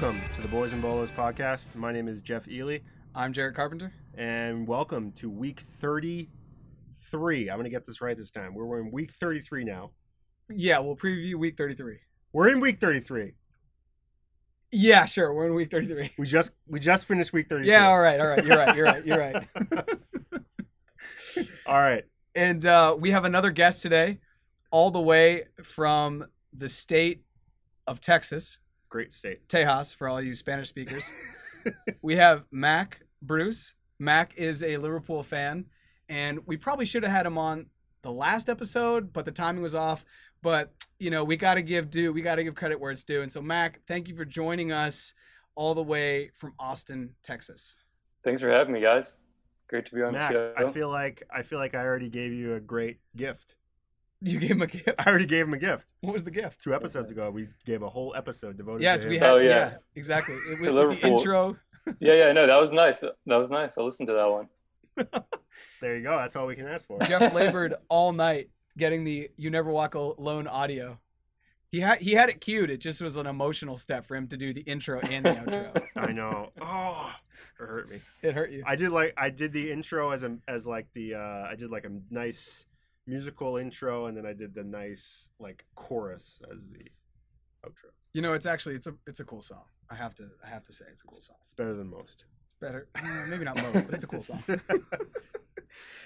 Welcome to the Boys and Bolos podcast. My name is Jeff Ely, I'm Jared Carpenter. and welcome to week 33. I'm going to get this right this time. We're, we're in week 33 now. Yeah, we'll preview week 33. We're in week 33. Yeah, sure. We're in week 33. We just we just finished week 33. Yeah, all right, all right. You're right. You're right. You're right. All right. And uh, we have another guest today, all the way from the state of Texas, Great state. Tejas, for all you Spanish speakers. we have Mac Bruce. Mac is a Liverpool fan, and we probably should have had him on the last episode, but the timing was off. But you know, we got to give due. We got to give credit where it's due. And so, Mac, thank you for joining us all the way from Austin, Texas. Thanks for having me, guys. Great to be on Mac, the show. I feel like I feel like I already gave you a great gift. You gave him a gift. I already gave him a gift. What was the gift? Two episodes ago, we gave a whole episode devoted Yes, to him. we had. Oh, yeah. yeah. exactly. It, To with the Liverpool. intro. yeah, yeah, no, that was nice. That was nice. I listened to that one. There you go. That's all we can ask for. Jeff labored all night getting the "You Never Walk Alone" audio. He had he had it queued. It just was an emotional step for him to do the intro and the outro. I know. Oh, it hurt me. It hurt you. I did like I did the intro as a as like the uh I did like a nice musical intro and then I did the nice like chorus as the outro. You know, it's actually it's a it's a cool song. I have to I have to say it's a cool song. It's better than most. It's better, maybe not most, but it's a cool song.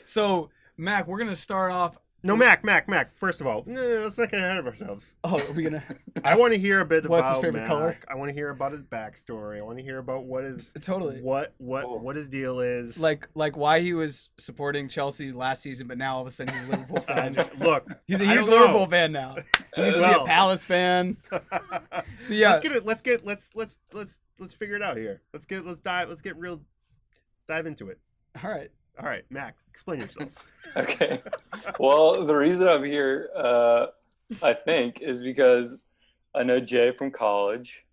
So Mac, we're gonna start off. No, Mac, Mac, Mac. First of all, no, let's not get ahead of ourselves. Oh, are we gonna? I want to hear a bit What's about his favorite Mac. color? I want to hear about his backstory. I want to hear about what is Totally. what what Cool. what his deal is. Like like why he was supporting Chelsea last season, but now all of a sudden he's a Liverpool fan. Uh, look, He's a I huge don't know. Liverpool fan now. He used to be a Palace fan. So yeah, let's get it. Let's get let's let's let's let's figure it out here. Let's get let's dive. Let's get real. Let's dive into it. all right. All right, Mac, explain yourself. Okay. well, the reason I'm here, uh, I think, is because I know Jay from college.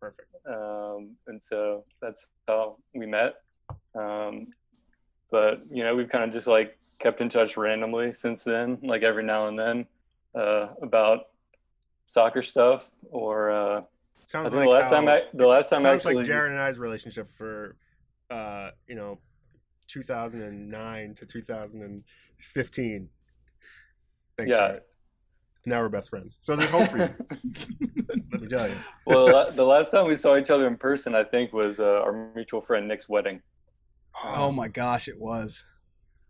Perfect. Um, and so that's how we met. Um, but, you know, we've kind of just like kept in touch randomly since then, like every now and then, uh, about soccer stuff or, uh, I Sounds think like the last how- time I, the last time sounds actually, like Jared and I's relationship for, uh, you know, 2009 to 2015. Thanks, Yeah. Jared. Now we're best friends. So there's hope for you. let me tell you. well, the last time we saw each other in person, I think, was uh, our mutual friend Nick's wedding. Oh my gosh, it was.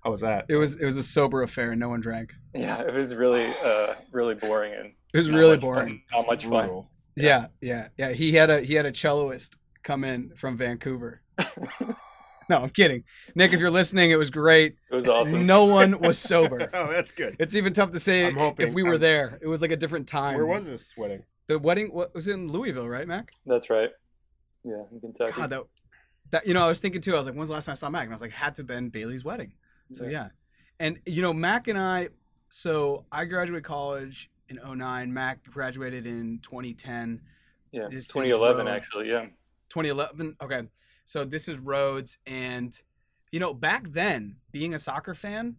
How was that? It was it was a sober affair and no one drank. Yeah, it was really, uh, really boring and It was really boring. fun- Not much fun. Brutal. Yeah, yeah, yeah. He had a he had a celloist come in from Vancouver. no, I'm kidding. Nick, if you're listening, it was great. It was awesome. No one was sober. oh, that's good. It's even tough to say I'm if we were I'm- there. It was like a different time. Where was this wedding? the wedding? What was in Louisville, right, Mac? That's right. Yeah, in Kentucky. God, that that you know, I was thinking too. I was like, when's the last time I saw Mac? And I was like, had to have been Bailey's wedding. So yeah. And you know, Mac and I so I graduated college in 09. Mac graduated in 2010. yeah. this 2011, Rhodes. actually. Yeah. 2011. Okay. So this is Rhodes and you know, back then, being a soccer fan,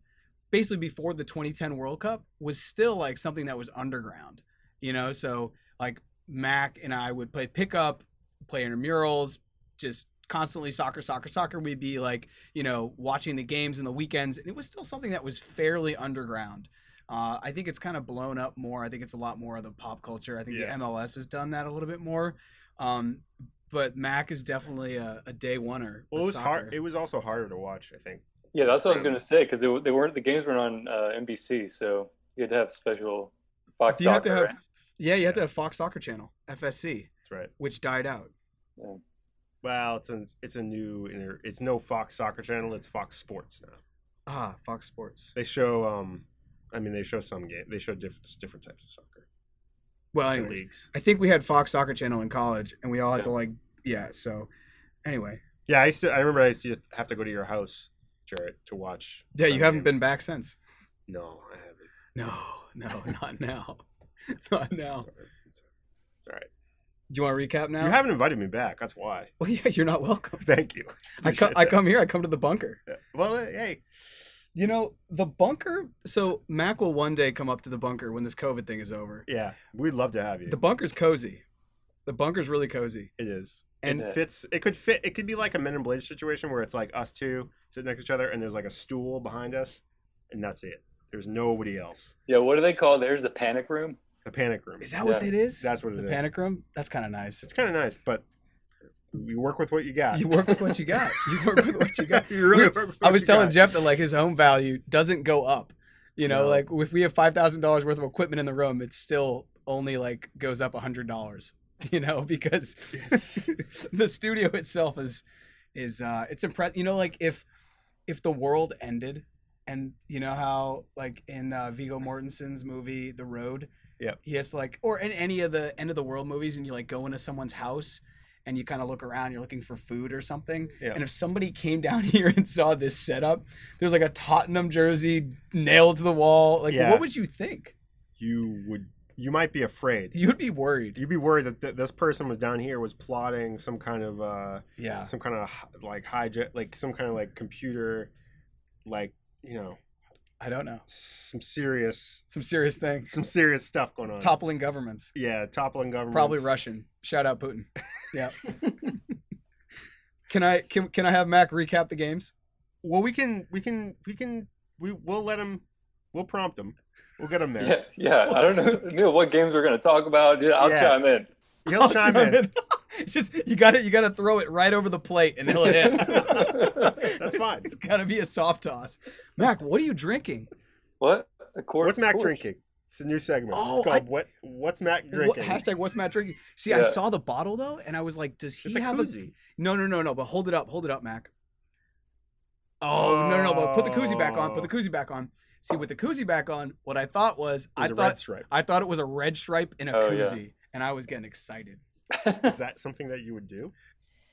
basically before the 2010 World Cup was still like something that was underground. You know, so like Mac and I would play pickup, play intramurals, just constantly soccer, soccer, soccer. We'd be like, you know, watching the games in the weekends, and it was still something that was fairly underground. Uh, I think it's kind of blown up more. I think it's a lot more of the pop culture. I think Yeah. the MLS has done that a little bit more. Um, but Mac is definitely a, a day oneer. Well, it with was hard. It was also harder to watch. I think. Yeah, that's what I was going to say because they, they weren't, the games weren't on uh, NBC. So you had to have special Fox Do you have Soccer, to have? right? Yeah, you have to have Fox Soccer Channel (FSC), That's right. which died out. Yeah. Well, it's a it's a new inter- it's no Fox Soccer Channel. It's Fox Sports now. Ah, Fox Sports. They show um, I mean they show some game. They show different different types of soccer Well, anyways, leagues. I think we had Fox Soccer Channel in college, and we all had Yeah. to like, yeah. So, anyway, Yeah, I used to. I remember I used to have to go to your house, Jared, to watch. yeah, you haven't been back since. No, I haven't. No, no, not now, not now. It's all right. It's, it's all right. Do you want to recap now? You haven't invited me back. That's why. Well, yeah, you're not welcome. Thank you. I come, I come here. I come to the bunker. Yeah. Well, uh, hey, You know, the bunker. So Mac will one day come up to the bunker when this COVID thing is over. yeah, we'd love to have you. The bunker's cozy. The bunker's really cozy. It is. And it fits. It could fit. It could be like a Men in Blaze situation where it's like us two sitting next to each other, and there's like a stool behind us, and that's it. There's nobody else. Yeah, what do they call? There's the panic room. The panic room. is that what Yeah. it is? That's what it the is. panic room. That's kind of nice. It's kind of nice, but you work with what you got. You work with what you got. You work with what you got. you really We- work with I was telling got. Jeff that like his home value doesn't go up. You know, No. like if we have five thousand dollars worth of equipment in the room, it still only like goes up a hundred dollars. You know, because the studio itself is is uh it's impressive. You know, like if if the world ended, and you know how like in uh, Viggo Mortensen's movie The Road, Yep. he has to like, or in any of the end of the world movies, and you like go into someone's house. And you kind of look around, you're looking for food or something. Yeah. And if somebody came down here and saw this setup, there's like a Tottenham jersey nailed to the wall. Like, Yeah. what would you think? you would. You might be afraid. You would be worried. You'd be worried that th- this person was down here was plotting some kind of uh Yeah. some kind of like hijack like some kind of like computer like you know I don't know. some serious Some serious things. some serious stuff going on. Toppling governments. yeah, toppling government. Probably Russian. Shout out Putin. Yeah. can I can, can I have Mac recap the games? Well, we can we can we can we we'll let him we'll prompt him. We'll get him there. Yeah, yeah. I don't know, Neil, what games we're gonna talk about. Dude, I'll Yeah. chime in. He'll I'll chime in. It's just you got to You got to throw it right over the plate and he'll hit. That's fine. It's got to be a soft toss. Mac, what are you drinking? What? Of course. What's Mac of course. drinking? It's a new segment. Oh, it's called I- what What's Mac What, drinking? hashtag What's Matt drinking? See, I saw the bottle though, and I was like, does he It's a have a koozie. No, no, no, no. But hold it up, hold it up, Mac. Oh no, no, no! But put the koozie back on. Put the koozie back on. See, with the koozie back on, what I thought was, It was I a thought, red stripe. I thought it was a red stripe in a Oh, yeah. koozie, and I was getting excited. Is that something that you would do?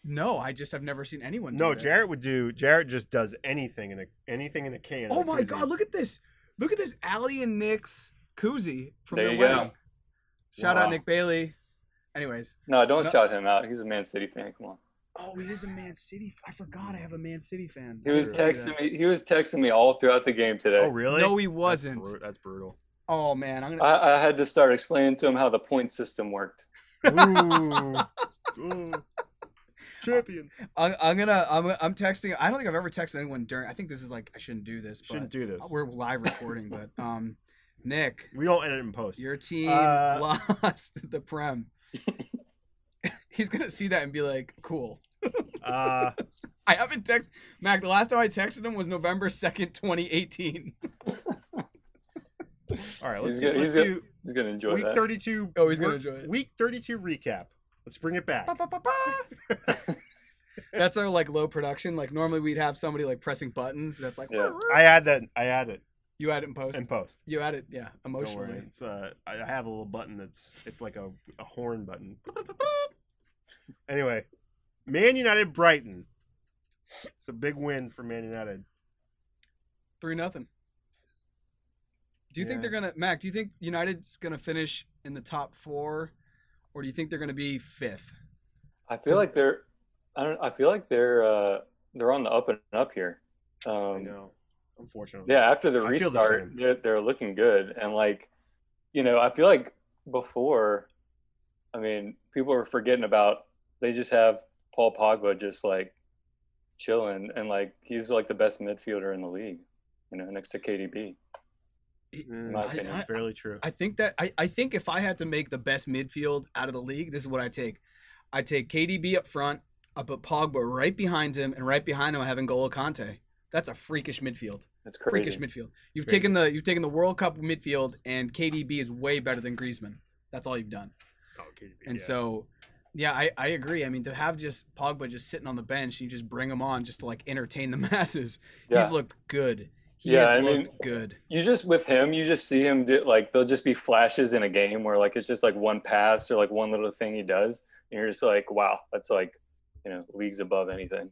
No, I just have never seen anyone. No, do that. Jared would do. Jared just does anything in a anything in a can. Oh my koozie. God! Look at this! Look at this! Allie and Nick's koozie from There their you go. wedding. Shout out Nick Bailey. Anyways, no, don't No. shout him out. He's a Man City fan. Come on. oh, he is a Man City. Fan. I forgot I have a Man City fan. He was I didn't do that. texting me. He was texting me all throughout the game today. Oh really? No, he wasn't. bru- That's brutal. Oh man, I'm gonna. I, I had to start explaining to him how the point system worked. Ooh. Ooh. Champions. I'm, I'm gonna. I'm, I'm texting. I don't think I've ever texted anyone during. I think this is like I shouldn't do this, but Shouldn't do this. we're live recording. but um, Nick, We don't edit in post. your team Uh, lost the prem. He's gonna see that and be like, "Cool." Uh, I haven't texted Mac. The last time I texted him was November second, 2018. all right. Let's, He's gonna- let's he's gonna- He's gonna enjoy week that. 32. Oh, he's gonna work- enjoy it. Week 32 recap. Let's bring it back. That's our like low production. Like normally we'd have somebody like pressing buttons. That's like Yeah. I add that. I add it you add it in post. in post. you add it, yeah, Don't worry. emotionally. It's uh, I I have a little button that's it's like a, a horn button. Anyway, Man United Brighton. It's a big win for Man United. Three nothing. Do you think they're gonna Mac? Do you think United's gonna finish in the top four, or do you think they're gonna be fifth? I feel like they're. I don't. I feel like they're. uh They're on the up and up here. I Um, know, unfortunately. Yeah, after the I feel the restart, they're, they're looking good. And like, you know, I feel like before, I mean, people were forgetting about. They just have Paul Pogba just like chilling, and like he's like the best midfielder in the league. You know, next to KDB. Mm, my I- opinion. I- fairly true. I think that I, I think if I had to make the best midfield out of the league, this is what I take. I take KDB up front, I put Pogba right behind him, and right behind him I have N'Golo Kante. That's a freakish midfield. That's crazy. Freakish midfield. You've Crazy. taken the you've taken the World Cup midfield, and KDB is way better than Griezmann. That's all you've done. Oh, KDB, And yeah. so, yeah, I, I agree. I mean, to have just Pogba just sitting on the bench and you just bring him on just to like entertain the masses, Yeah. he's looked good. He Yeah, has I mean- good. you just with him, you just see him do like there'll just be flashes in a game where like it's just like one pass or like one little thing he does, and you're just like, wow, that's like, you know, leagues above anything.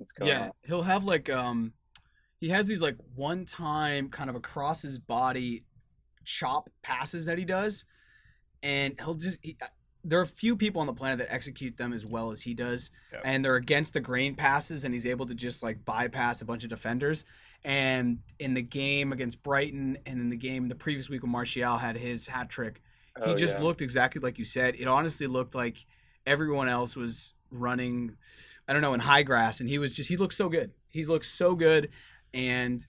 What's going Yeah, on? he'll have like um, he has these like one time kind of across his body chop passes that he does, and he'll just. He, uh, there are a few people on the planet that execute them as well as he does, Yeah. and they're against the grain passes, and he's able to just like bypass a bunch of defenders. And in the game against Brighton, and in the game the previous week when Martial had his hat trick, He Oh, just yeah. looked exactly like you said. It honestly looked like everyone else was running, I don't know, in high grass, and he was just he looked so good. He's looked so good, and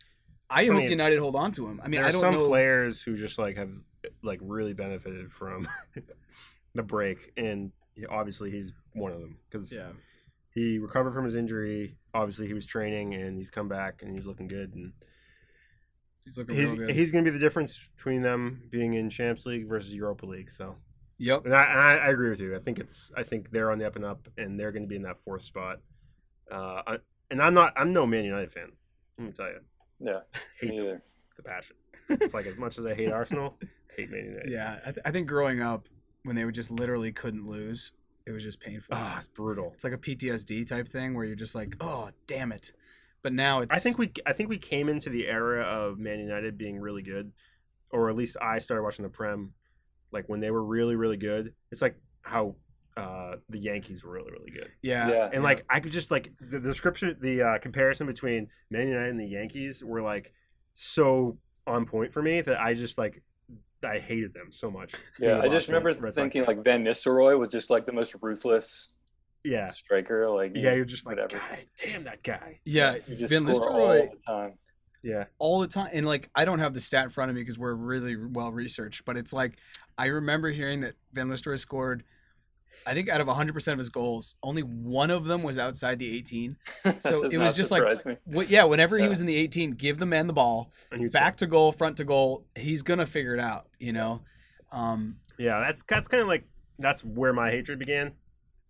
I Funny, hope United hold on to him. I mean, there I are don't some know. players who just like have like really benefited from the break, and obviously he's one of them because yeah, he recovered from his injury. Obviously, he was training and he's come back and he's looking good. And he's looking he's good. he's going to be the difference between them being in Champions League versus Europa League. So, yep. and I, and I, I agree with you. I think it's I think they're on the up and up, and they're going to be in that fourth spot. Uh, I, and I'm not I'm no Man United fan. Let me tell you, Yeah, hate me them either. the passion. It's like as much as I hate Arsenal, I hate Man United. Yeah, I, th- I think growing up when they would just literally couldn't lose, it was just painful. Ah, it's brutal. It's like a PTSD type thing where you're just like, oh, damn it. But now it's. I think we I think we came into the era of Man United being really good, or at least I started watching the Prem, like when they were really really good. It's like how uh, the Yankees were really really good, Yeah. Yeah, and like I could just like the description, the uh, comparison between Man United and the Yankees were like so on point for me that I just like I hated them so much. yeah. I just remember Red Sox. thinking like Van Nistelrooy was just like the most ruthless yeah, striker. Like yeah, you're just like whatever. God damn that guy. Yeah. you just Van score Nistelrooy- all the time. Yeah, all the time and like i don't have the stat in front of me because we're really well researched but it's like i remember hearing that van Lister scored i think out of 100% of his goals only one of them was outside the 18 So it was just like- what, yeah whenever he was in the 18 give the man the ball and he was back to goal front to goal he's gonna figure it out you know? Um Yeah, that's that's kind of like that's where my hatred began.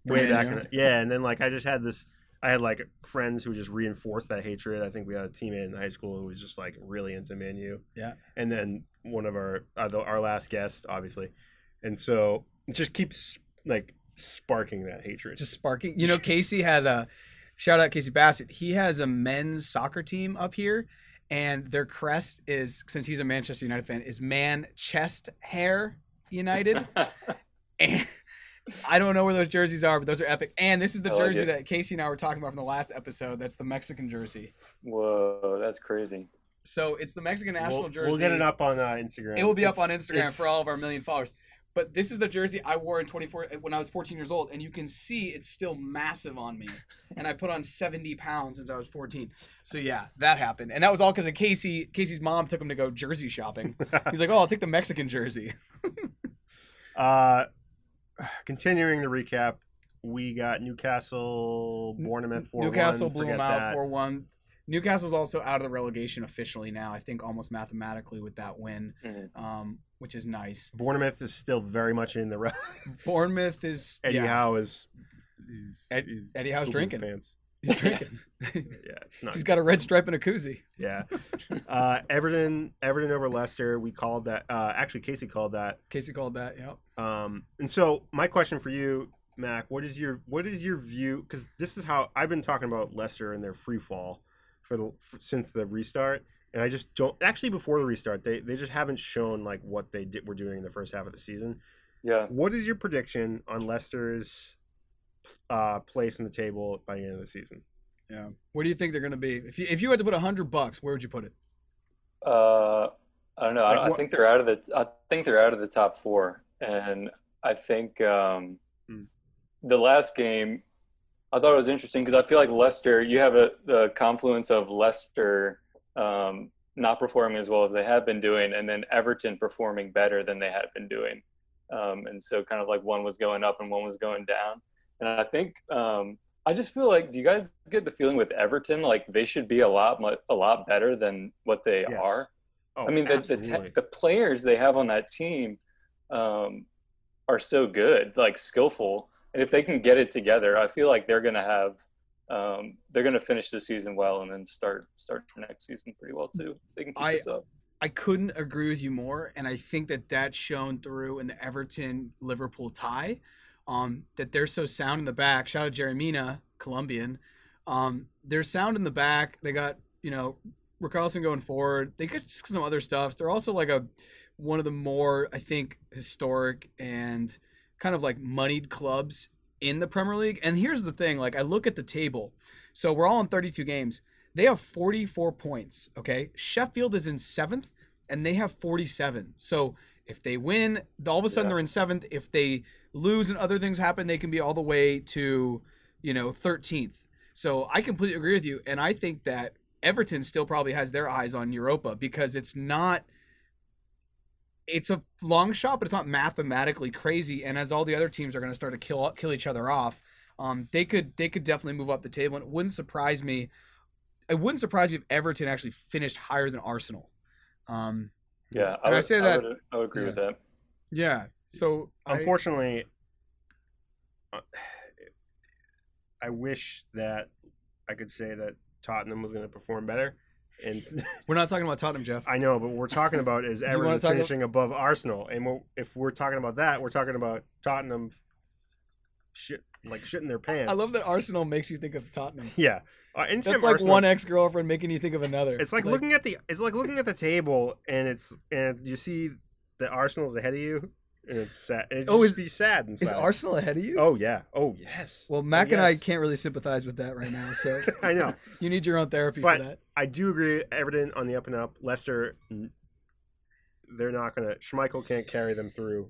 Way back in the, yeah, and then like I just had this I had like friends who just reinforced that hatred. I think we had a teammate in high school who was just like really into Man U. Yeah. And then one of our uh, the, our last guest, obviously, and so it just keeps like sparking that hatred. just sparking you know casey had a shout out casey bassett he has a men's soccer team up here and their crest is since he's a manchester united fan is man chest hair united and I don't know where those jerseys are, but those are epic. And this is the I jersey it. that Casey and I were talking about from the last episode. That's the Mexican jersey. Whoa, that's crazy. So it's the Mexican national we'll, jersey. we'll get it up on uh, Instagram. It will be up on Instagram it's- for all of our million followers. But this is the jersey I wore in 24 when I was 14 years old, and you can see it's still massive on me. And I put on 70 pounds since I was 14. So yeah, that happened, and that was all because of Casey. Casey's mom took him to go jersey shopping. He's like, "Oh, I'll take the Mexican jersey." Uh, continuing the recap, we got Newcastle, Bournemouth four Newcastle one. blew them out 4 1. Newcastle's also out of the relegation officially now, I think almost mathematically with that win, Mhm. um, which is nice. Bournemouth is still very much in the. Re- Bournemouth is. Eddie yeah, Howe is. He's, Ed- he's Eddie Howe's drinking. Pants. He's drinking. Yeah, it's not. He's got a red stripe and a koozie. yeah. Uh, Everton, Everton over Leicester. We called that. Uh, actually, Casey called that. Casey called that. Yep. Um, and so my question for you, Mac, what is your what is your view? Because this is how I've been talking about Leicester and their free fall for the for, since the restart, and I just don't actually before the restart they they just haven't shown like what they did were doing in the first half of the season. Yeah. What is your prediction on Leicester's uh, place in the table by the end of the season? Yeah. Where do you think they're going to be? If you if you had to put a hundred bucks, where would you put it? Uh, I don't know. I, Like I what- think they're out of the. I think they're out of the top four, and I think um, Hmm. the last game, I thought it was interesting because I feel like Leicester. You have a the confluence of Leicester um, not performing as well as they have been doing, and then Everton performing better than they had been doing, um, and so kind of like one was going up and one was going down, and I think. Um, I just feel like, do you guys get the feeling with Everton like they should be a lot, mu- a lot better than what they Yes. are? Oh, I mean, the, the, te- the players they have on that team um, are so good, like skillful. And if they can get it together, I feel like they're going to have, um, they're going to finish the season well and then start start next season pretty well too. If they can keep I- this up. I couldn't agree with you more, and I think that that's shown through in the Everton Liverpool tie. Um, that they're so sound in the back. Shout out Jerry Mina, Colombian. Um, they're sound in the back. They got you know Richarlison going forward. They got just some other stuff. They're also like a one of the more I think historic and kind of like moneyed clubs in the Premier League. And here's the thing: like I look at the table, so we're all in 32 games. They have 44 points. Okay, Sheffield is in seventh, and they have 47. So If they win, all of a sudden Yeah. they're in seventh. If they lose and other things happen, they can be all the way to, you know, 13th. So I completely agree with you. And I think that Everton still probably has their eyes on Europa because it's not it's a long shot, but it's not mathematically crazy. And as all the other teams are going to start to kill kill each other off, um, they could they could definitely move up the table. And it wouldn't surprise me. It wouldn't surprise me if Everton actually finished higher than Arsenal. Um, Yeah, I would, say that- would, I would agree with that. yeah. So I- Unfortunately, uh, I wish that I could say that Tottenham was going to perform better. And we're not talking about Tottenham, Jeff. I know, but what we're talking about is you Everton talk- finishing above Arsenal. And we're, if we're talking about that, we're talking about Tottenham shit like shitting their pants. I love that Arsenal makes you think of Tottenham. Yeah, uh, anytime That's like Arsenal- one ex girlfriend making you think of another. It's like, looking at the it's like looking at the table and it's and you see that Arsenal's ahead of you and it's sad. And it Oh, is- be sad inside. Is Arsenal ahead of you? Oh yeah. Oh yes. Well, Mac and I can't really sympathize with that right now. So I know. you need your own therapy But- for that. I do agree. Everton on the up and up. Leicester, they're not gonna. Schmeichel can't carry them through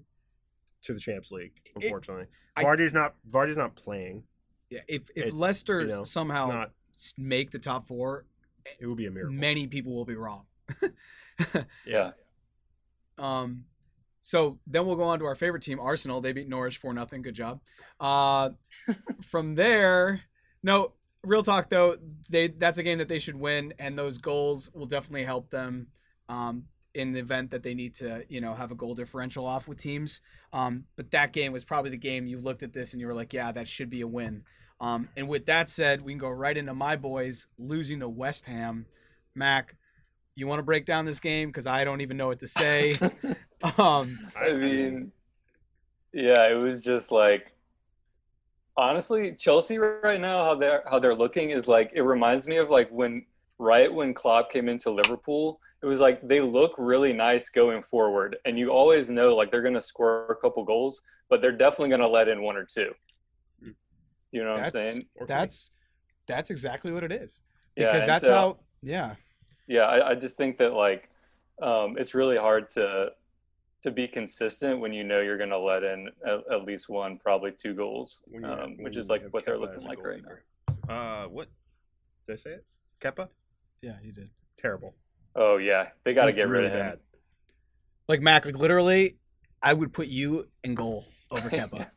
to the Champions League. Unfortunately, I- Vardy's not. Vardy's not playing. Yeah, if if It's, Leicester you know, somehow not. make the top four, It would be a miracle. many people will be wrong. Yeah. Um, so then we'll go on to our favorite team, Arsenal. They beat Norwich four nothing. Good job. Uh, from there, no real talk though. They that's a game that they should win, and those goals will definitely help them. Um, in the event that they need to, you know, have a goal differential off with teams. Um, but that game was probably the game you looked at this and you were like, yeah, that should be a win. Um, and with that said, we can go right into my boys losing to West Ham. Mac, you want to break down this game because I don't even know what to say. um, I mean, yeah, it was just like honestly, Chelsea right now how they're how they're looking is like it reminds me of like when right when Klopp came into Liverpool. It was like they look really nice going forward, and you always know like they're gonna score a couple goals, but they're definitely gonna let in one or two. You know what I'm That's- saying? That's that's exactly what it is Yeah, because and that's so- how. Yeah, Yeah, I, I just think that like um, it's really hard to to be consistent when you know you're going to let in at, at least one, probably two goals, when um, when which is like have what they're looking like right now. Uh, what did I say it? Kepa, yeah, you did. terrible. Oh yeah, they got to get really rid of him. bad. Like Mac, like literally, I would put you in goal over Kepa.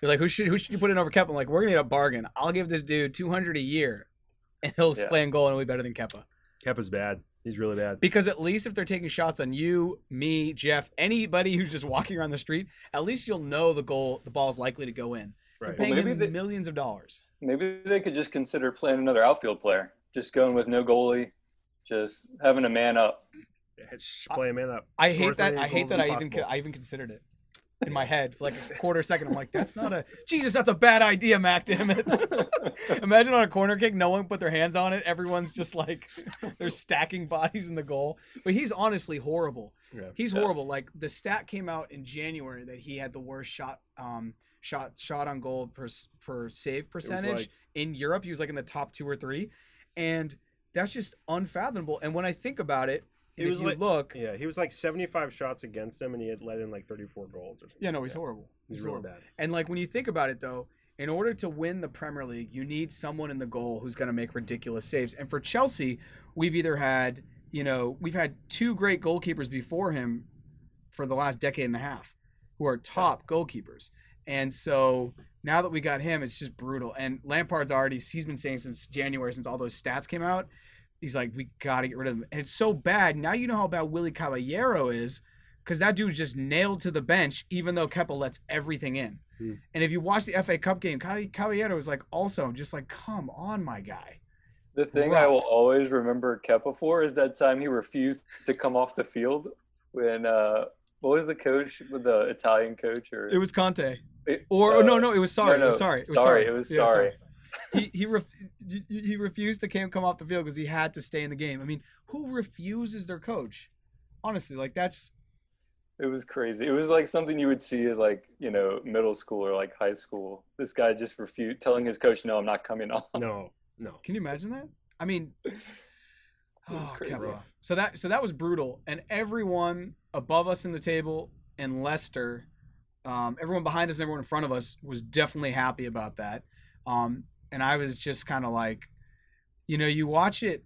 You're like, who should who should you put in over Kepa? I'm like, we're gonna get a bargain. I'll give this dude 200 a year, and he'll Yeah. play in goal and he'll be better than Kepa. Kepa's bad. He's really bad. Because at least if they're taking shots on you, me, Jeff, anybody who's just walking around the street, at least you'll know the goal, the ball is likely to go in. Right. paying maybe him they- millions of dollars. Maybe they could just consider playing another outfield player, just going with no goalie, just having a man up. Just play him in up. I Score hate that. I hate that. I even possible. I even considered it in my head for like a quarter second. I'm like, that's not a Jesus. That's a bad idea, Mac. Damn it. Imagine on a corner kick, no one put their hands on it. Everyone's just like they're stacking bodies in the goal. But he's honestly horrible. Yeah. He's Yeah. horrible. Like the stat came out in January that he had the worst shot um shot shot on goal per per save percentage like- in Europe. He was like in the top 2 or 3 and that's just unfathomable. And when I think about it, It and if was you like- look, Yeah, he was like 75 shots against him, and he had let in like 34 goals or something. yeah, no, he's horrible. He's, He's really horrible. bad. And like when you think about it though, in order to win the Premier League, you need someone in the goal who's going to make ridiculous saves. And for Chelsea, we've either had, you know, we've had two great goalkeepers before him for the last decade and a half who are top goalkeepers. And so now that we got him, it's just brutal. And Lampard's already he's been saying since January since all those stats came out, he's like we got to get rid of him. And it's so bad. Now you know how bad Willy Caballero is because that dude's just nailed to the bench, even though Kepa lets everything in. Hmm. And if you watch the FA Cup game, Caballero was like also just like, come on, my guy. The thing I will always remember Kepa for is that time he refused to come off the field when uh, what was the coach, the Italian coach, or It was Conte, it- or oh, uh, no, no, it was sorry, no, it was sorry, it was sorry, sorry, it was Yeah, sorry. He he ref- he- he refused to came come off the field because he had to stay in the game. I mean, who refuses their coach? Honestly, like that's It was crazy. It was like something you would see at like you know middle school or like high school. This guy just refused, telling his coach, "No, I'm not coming on." No, no. Can you imagine that? I mean, oh, crazy. So that so that was brutal, and everyone above us in the table and Leicester, um, everyone behind us and everyone in front of us was definitely happy about that. Um, and I was just kind of like, you know, you watch it,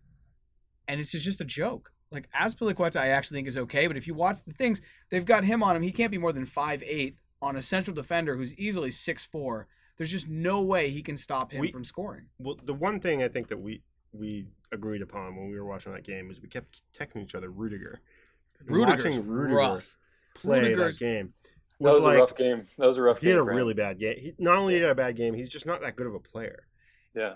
and it's just a joke. Like Azpilicueta, I actually think is okay, but if you watch the things, they've got him on him. He can't be more than five eight on a central defender who's easily six four. There's just no way he can stop him We- from scoring. Well, the one thing I think that we we agreed upon when we were watching that game is we kept texting each other Rudiger. And Rudiger's watching Rudiger rough. play Rudiger's- that game That was like a rough game. That was a rough he had a for him. really bad game. He, not only did he have a bad game, he's just not that good of a player. Yeah.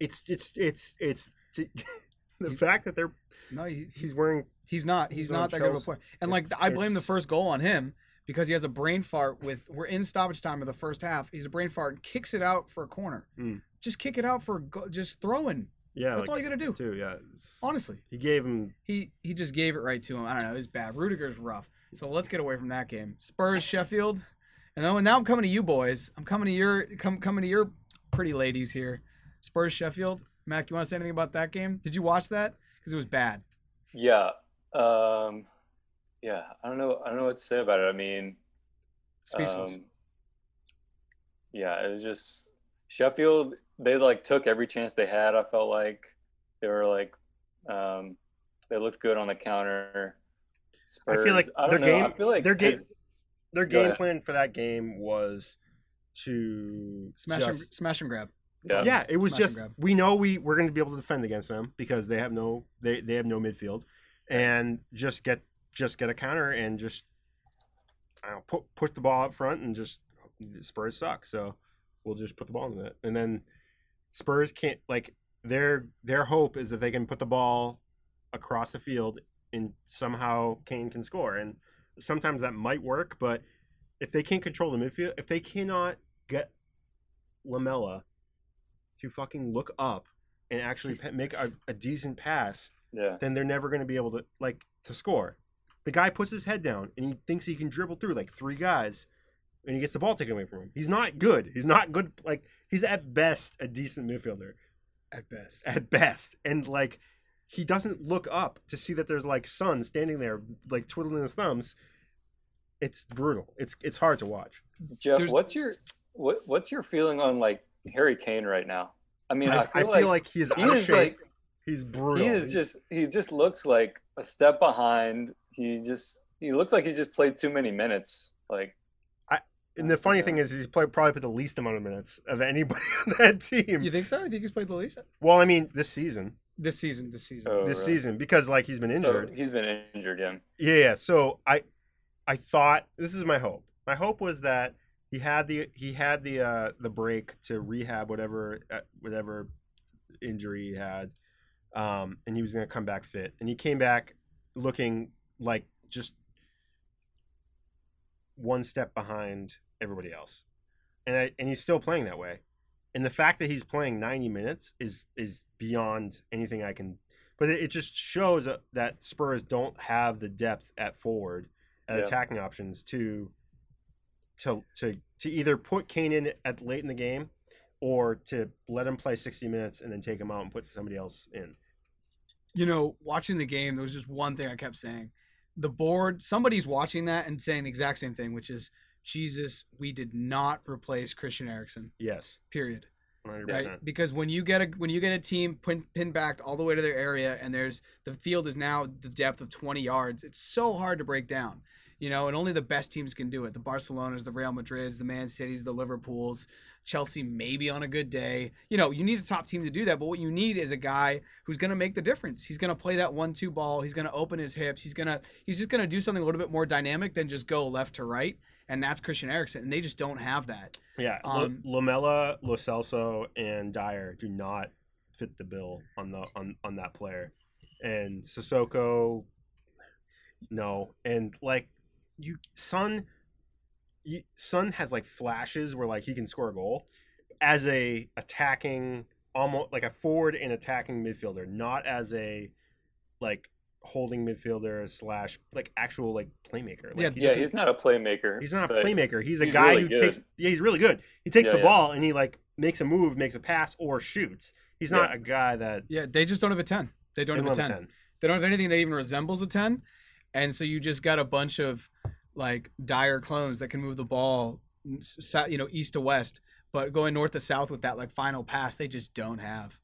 It's it's it's it's the fact that they're No, he, he's wearing He's not. He's, He's not that good of a player. And like I blame the first goal on him because he has a brain fart with we're in stoppage time of the first half. He's a brain fart and kicks it out for a corner. Mm. Just kick it out for a go, just throwing. yeah. That's like, all you gotta do. Too yeah. It's- Honestly, he gave him he he just gave it right to him. I don't know. It was bad. Rudiger's rough. So let's get away from that game. Spurs Sheffield, and then now I'm coming to you boys. I'm coming to your come coming to your pretty ladies here. Spurs Sheffield. Mac, you want to say anything about that game? Did you watch that? Because it was bad. Yeah. Um, yeah. I don't know. I don't know what to say about it. I mean, Speechless. Um, yeah, it was just Sheffield. They like took every chance they had. I felt like they were like, um, they looked good on the counter. Spurs, I feel like I their don't know. game I feel like their game 'cause- their game plan for that game was to smash just, and, smash and grab. Yeah. yeah, it was Smash just we know we we're going to be able to defend against them because they have no they they have no midfield, and just get just get a counter and just I don't know, put push the ball up front and just Spurs suck, so we'll just put the ball in the net, and then Spurs can't like their their hope is that they can put the ball across the field and somehow Kane can score, and sometimes that might work, but if they can't control the midfield, if they cannot get Lamela to fucking look up and actually pa- make a, a decent pass, yeah. then they're never going to be able to like to score. The guy puts his head down and he thinks he can dribble through like three guys, and he gets the ball taken away from him. He's not good. He's not good. Like he's at best a decent midfielder, At best. at best, and like he doesn't look up to see that there's like Son standing there like twiddling his thumbs. It's brutal. It's it's hard to watch. Jeff, There's- what's your what what's your feeling on like Harry Kane right now? I mean, I, I, feel, like, he's he out is shape. like he's brutal. he is just he just looks like a step behind. He just he looks like he just played too many minutes. Like I And the funny thing is, he's played, probably put the least amount of minutes of anybody on that team. You think so? I think he's played the least Well, I mean, this season, this season. This season. Oh, this really? season, because like he's been so injured. he's been injured, yeah. Yeah, yeah. So I, I thought this is my hope. My hope was that he had the he had the uh the break to rehab whatever uh, whatever injury he had, um, and he was going to come back fit. And he came back looking like just one step behind everybody else, and I, and he's still playing that way. And the fact that he's playing 90 minutes is is beyond anything I can. But it, it just shows that- that Spurs don't have the depth at forward, at Yeah. attacking options to to to to either put Kane in at late in the game, or to let him play 60 minutes and then take him out and put somebody else in. you know, watching the game, there was just one thing I kept saying. The board, somebody's watching that and saying the exact same thing, which is, Jesus, we did not replace Christian Eriksen. Yes, Period. 100. Right? percent Because when you get a when you get a team pin, pinned back all the way to their area, and there's the field is now the depth of 20 yards, it's so hard to break down. You know, and only the best teams can do it. The Barcelonas, the Real Madrids, the Man Cities, the Liverpools, Chelsea maybe on a good day. You know, you need a top team to do that, but what you need is a guy who's going to make the difference. He's going to play that one-two ball. He's going to open his hips. He's going to he's just going to do something a little bit more dynamic than just go left to right, and that's Christian Eriksen, and they just don't have that. Yeah, Um, L- Lamela, Lo Celso, and Dier do not fit the bill on the on on that player, and Sissoko, no, and like you, Son, you, Son has like flashes where like he can score a goal as a attacking, almost like a forward and attacking midfielder, not as a like holding midfielder slash like actual like playmaker. Like, Yeah, he Yeah, he's not a playmaker. He's not a playmaker. He's a he's guy really who good. takes. Yeah, he's really good. He takes Yeah, the yeah. ball and he like makes a move, makes a pass, or shoots. He's not Yeah. a guy that. Yeah, they just don't have a 10. They don't they have a 10. a 10. They don't have anything that even resembles a 10. And so you just got a bunch of like Dier clones that can move the ball, you know, east to west. But going north to south with that like final pass, they just don't have.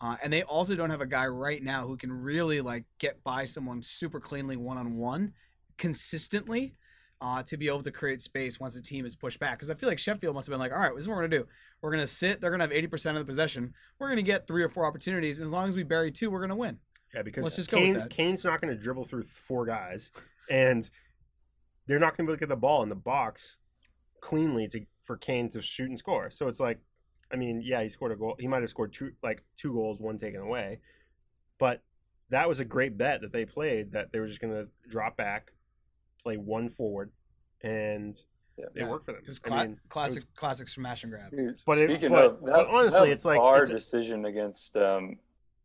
Uh, and they also don't have a guy right now who can really like get by someone super cleanly one on one consistently uh, to be able to create space once the team is pushed back. Because I feel like Sheffield must have been like, all right, this is what we're gonna do. We're gonna sit. They're gonna have eighty percent of the possession. We're gonna get three or four opportunities. And as long as we bury two, we're gonna win. Yeah, because Let's just Kane, go with that. Kane's not going to dribble through four guys, and they're not going to be able to get the ball in the box cleanly to for Kane to shoot and score. So it's like, I mean, yeah, he scored a goal. He might have scored two, like two goals, one taken away, but that was a great bet that they played. That they were just going to drop back, play one forward, and Yeah. it Yeah. worked for them. It was I cla- mean, classic, classic smash and grab. Dude, But it- but- of that, but honestly, that it's like- our decision against um,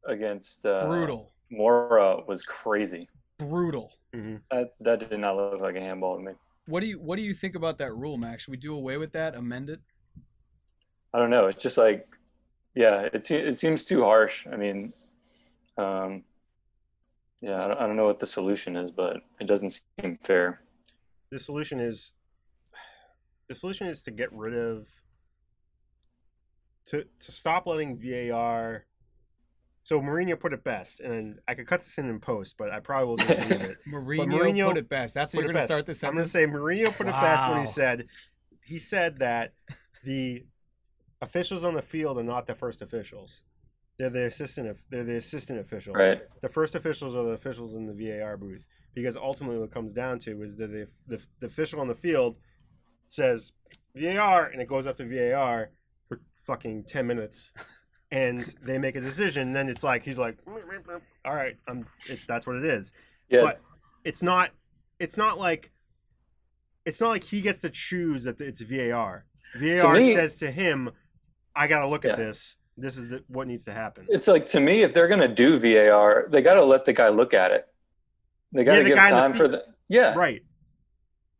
against uh, Brutal, Moura was crazy. brutal. mhm. That that did not look like a handball to me. What do you What do you think about that rule, Max? Should we do away with that? Amend it? I don't know. It's just like, yeah, it it seems too harsh. I mean, um, yeah, I don't, I don't know what the solution is, but it doesn't seem fair. the solution is the solution is to get rid of to to stop letting VAR. So Mourinho put it best, and I could cut this in in post, but I probably will just leave it. Mourinho, Mourinho put it best. That's how you're going to best. start this I'm going to say Mourinho put it best when he said he said that the officials on the field are not the first officials. They're the assistant. They're the assistant officials. Right. The first officials are the officials in the VAR booth because ultimately what it comes down to is that the, the, the official on the field says VAR and it goes up to VAR for fucking 10 minutes and they make a decision and then it's like he's like all right I'm it, that's what it is Yeah, but it's not it's not like it's not like he gets to choose that it's VAR VAR me- says to him I got to look Yeah. at this this is the, what needs to happen it's like to me, if they're gonna do VAR, they got to let the guy look at it. They got to the give in the time for the yeah. Right.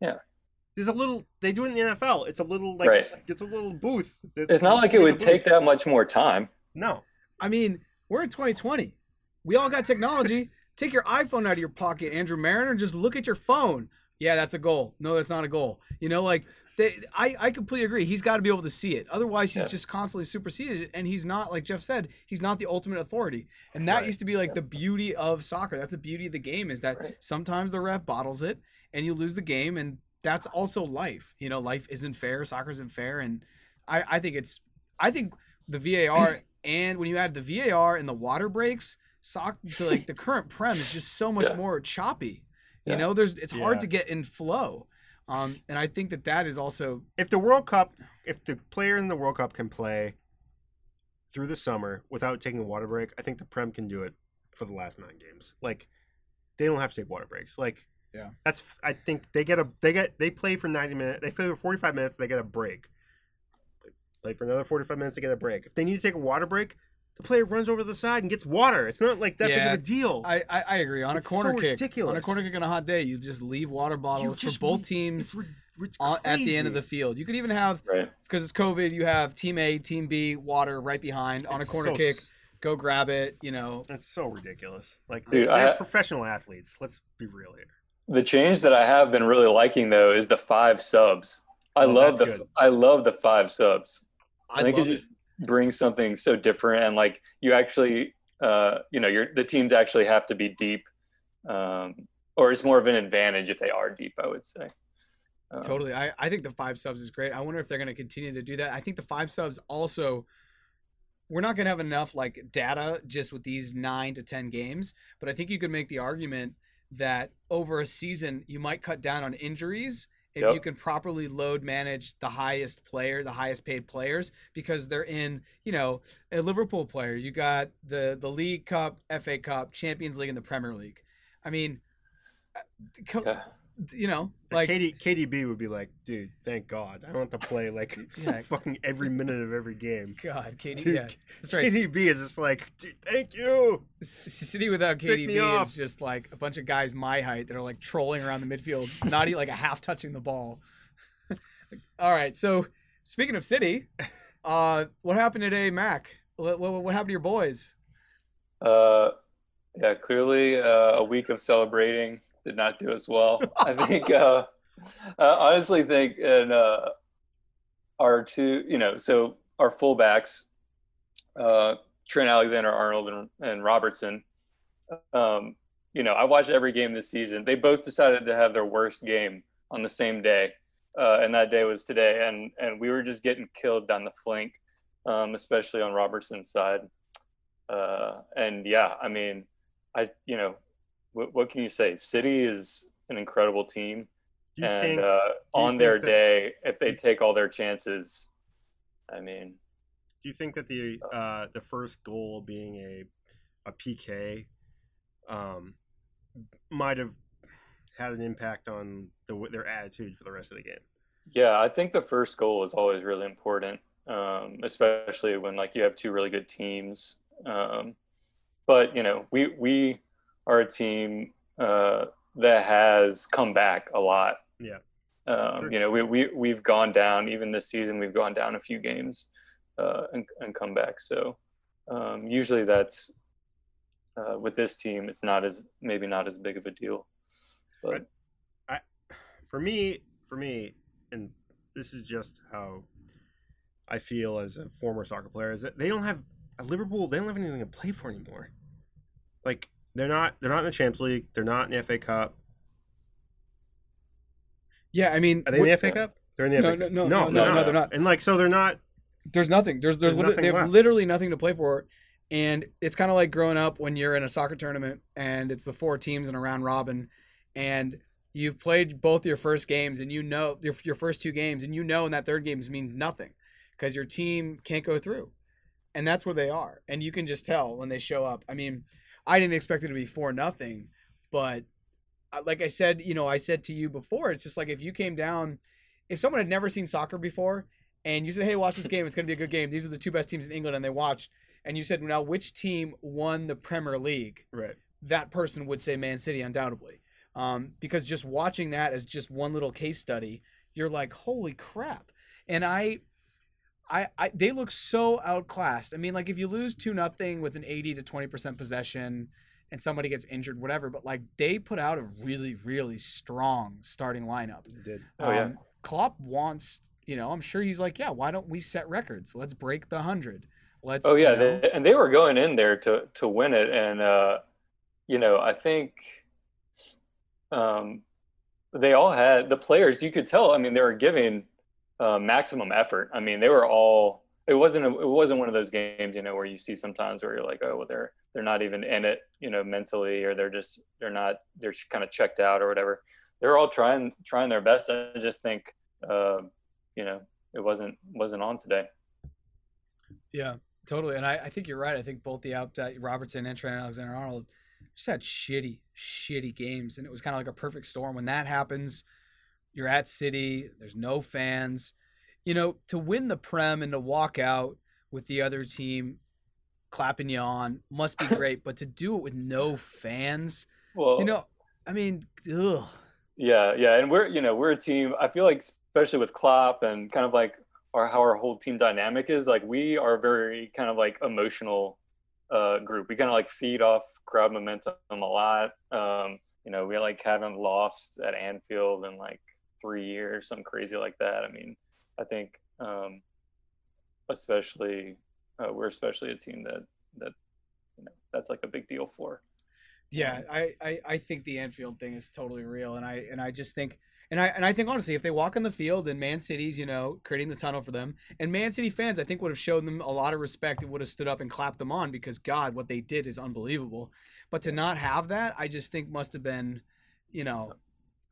Yeah. There's a little. They do it in the NFL. It's a little like. Right. It's a little booth. It's not like it would take that much more time. No. I mean, we're in 2020. We all got technology. Take your iPhone out of your pocket, Andre Marriner, just look at your phone. Yeah, that's a goal. No, that's not a goal. You know, like they, I, I completely agree. He's got to be able to see it. Otherwise, he's Yeah. just constantly superseded, and he's not like Jeff said. He's not the ultimate authority, and that Right. used to be like Yeah. the beauty of soccer. That's the beauty of the game is that Right. sometimes the ref bottles it, and you lose the game, and that's also life. You know, life isn't fair. Soccer isn't fair, and I, I think it's, I think the VAR and when you add the VAR and the water breaks, sock to like the current prem is just so much Yeah. more choppy. You Yeah. know, there's it's hard to get in flow, um, and I think that that is also If the World Cup, if the player in the World Cup can play through the summer without taking a water break, I think the Prem can do it for the last nine games. Like, they don't have to take water breaks. Like, Yeah. that's. I think they get a. They get. They play for ninety minutes. They play for forty five minutes. They get a break. Play for another forty five minutes. to get a break. If they need to take a water break, the player runs over to the side and gets water. It's not like that big of a deal. I, I, I agree on It's a corner so kick on a corner kick on a hot day you just leave water You bottles for both re- teams it's ri- it's on, at the end of the field. You could even have Right. because it's COVID. You have team A, team B, water right behind on a corner so kick. s- Go grab it. You know, It's so ridiculous. Like Dude, they're I professional athletes. Let's be real here. The change that I have been really liking though is the five subs. I Oh, love the good. I love the five subs. I, I, think it it. just brings something so different and like you actually uh you know your the teams actually have to be deep um or it's more of an advantage if they are deep i would say um, Totally. I, I think the five subs is great. I wonder if they're going to continue to do that. I think the five subs also, we're not going to have enough like data just with these nine to 10 games, but I think you could make the argument that over a season, you might cut down on injuries if Yep. you can properly load manage the highest player, the highest paid players, because they're in, you know, a Liverpool player. You got the, the League Cup, FA Cup, Champions League, and the Premier League. I mean, uh, co- yeah. You know, Like like KD, KDB would be like, dude, thank God, I don't have to play like Yeah. fucking every minute of every game. God, KD. Dude, yeah, that's right. KDB is just like, dude, thank you. C- City without Take me KDB off. is just like a bunch of guys my height that are like trolling around the midfield, not even like a half touching the ball. All right, so speaking of City, uh, what happened today, Mac? What, what, what happened to your boys? uh yeah clearly uh, a week of celebrating did not do as well i think uh I honestly think in uh, our two, you know, so our fullbacks, uh, Trent Alexander Arnold and, and Robertson, um, you know, I watched every game this season. They both decided to have their worst game on the same day. Uh, and that day was today. And, and we were just getting killed down the flank, um, especially on Robertson's side. Uh, and yeah, I mean, I, you know, what, what can you say? City is an incredible team. And think uh, on their that- day, if they take all their chances, I mean, do you think that the uh, the first goal being a a PK um, might have had an impact on the, their attitude for the rest of the game? yeah, I think the first goal is always really important, um, especially when like you have two really good teams. Um, but you know, we we are a team uh, that has come back a lot. Yeah. Um, you know, we, we, we've gone down, even this season, we've gone down a few games uh, and, and come back. So um, usually that's, uh, with this team, it's not as, maybe not as big of a deal. But for me, for me, and this is just how I feel as a former soccer player, is that they don't have a Liverpool. They don't have anything to play for anymore. Like they're not. They're not in the Champions League. They're not in the FA Cup. Yeah, I mean, Are they in the FA Cup? They're in the No, FA no, Cup. no, no, no, no, no, they're not. And like, so they're not. there's nothing. There's there's, There's lit- nothing they have left. literally nothing to play for, and it's kind of like growing up when you're in a soccer tournament and it's the four teams in a round robin, and you've played both your first games and you know your your first two games and you know in that third games mean nothing because your team can't go through, and that's where they are, and you can just tell when they show up. I mean, I didn't expect it to be four nothing, but uh, like I said, you know, I said to you before, it's just like if you came down, if someone had never seen soccer before and you said, "Hey, watch this game. It's going to be a good game. These are the two best teams in England," and they watched, and you said, "Now, which team won the Premier League?" Right. That person would say Man City, undoubtedly, um, because just watching that as just one little case study, you're like, "Holy crap!" And I, I, I they look so outclassed. I mean, like if you lose two nothing with an eighty to twenty percent possession, and somebody gets injured, whatever, but like they put out a really, really strong starting lineup. They did. Oh, yeah. Um, Klopp wants, you know, I'm sure he's like, yeah, why don't we set records? Let's break the hundred. Let's. Oh yeah, you know- they, and they were going in there to to win it, and uh, you know, I think um, they all had the players. You could tell. I mean, they were giving uh, maximum effort. I mean, they were all. It wasn't. A, it wasn't one of those games, you know, where you see sometimes where you're like, oh, well, they're they're not even in it, you know, mentally, or they're just they're not they're kind of checked out or whatever. They're all trying trying their best. I just think, uh, you know, it wasn't wasn't on today. yeah, totally. And I, I think you're right. I think both the out uh, Robertson and Trent Alexander Arnold just had shitty, shitty games, and it was kind of like a perfect storm. When that happens, you're at City. There's no fans. You know, to win the Prem and to walk out with the other team clapping you on must be great. but to do it with no fans, Well, you know, I mean, ugh. Yeah, yeah, and we're you know we're a team. I feel like especially with Klopp and kind of like our how our whole team dynamic is like we are very kind of like emotional uh, group. We kind of like feed off crowd momentum a lot. Um, you know, we like haven't lost at Anfield in like three years, something crazy like that. I mean, I think um, especially uh, we're especially a team that that you know that's like a big deal for. Yeah, I, I, I think the Anfield thing is totally real, and I and I just think and I and I think honestly, if they walk on the field and Man City's you know creating the tunnel for them, and Man City fans I think would have shown them a lot of respect and would have stood up and clapped them on because God, what they did is unbelievable. But to not have that, I just think must have been, you know,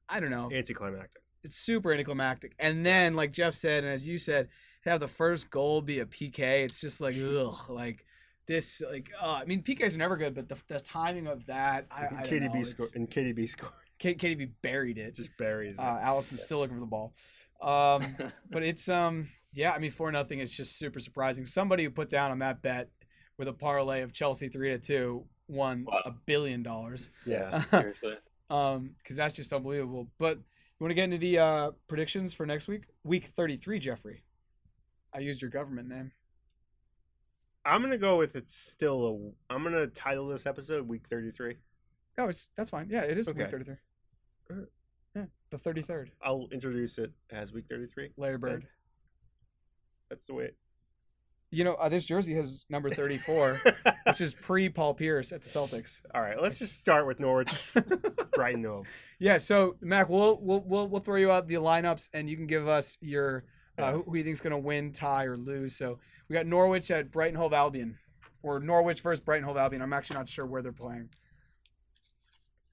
I don't know, Anticlimactic. It's super anticlimactic. And then like Jeff said, and as you said, have the first goal be a PK, it's just like ugh, like. This like uh, I mean PKs are never good, but the, the timing of that I, I don't know. KDB scored. And KDB scored. K- KDB buried it. Just buries it. Uh, Alisson's still looking for the ball. Um, but it's um yeah, I mean four nothing is just super surprising. Somebody who put down on that bet with a parlay of Chelsea three to two won Wow. a billion dollars. yeah. Seriously. Um, because that's just unbelievable. But you want to get into the uh, predictions for next week? Week thirty three, Jeffrey. I used your government name. I'm gonna go with it's still a. I'm gonna title this episode "Week 33." Oh, it's that's fine. Yeah, it is Okay. week thirty three. The 33rd. I'll introduce it as week 33. Larry Bird. That's the way. You know, uh, this jersey has number 34, which is pre Paul Pierce at the Celtics. All right, let's just start with Norwich, Brighton Hove. Yeah, so Mac, we'll we'll we'll, we'll throw you out the lineups, and you can give us your uh, who, who you think's going to win, tie, or lose. So we got Norwich at Brighton Hove Albion, or Norwich versus Brighton Hove Albion. I'm actually not sure where they're playing.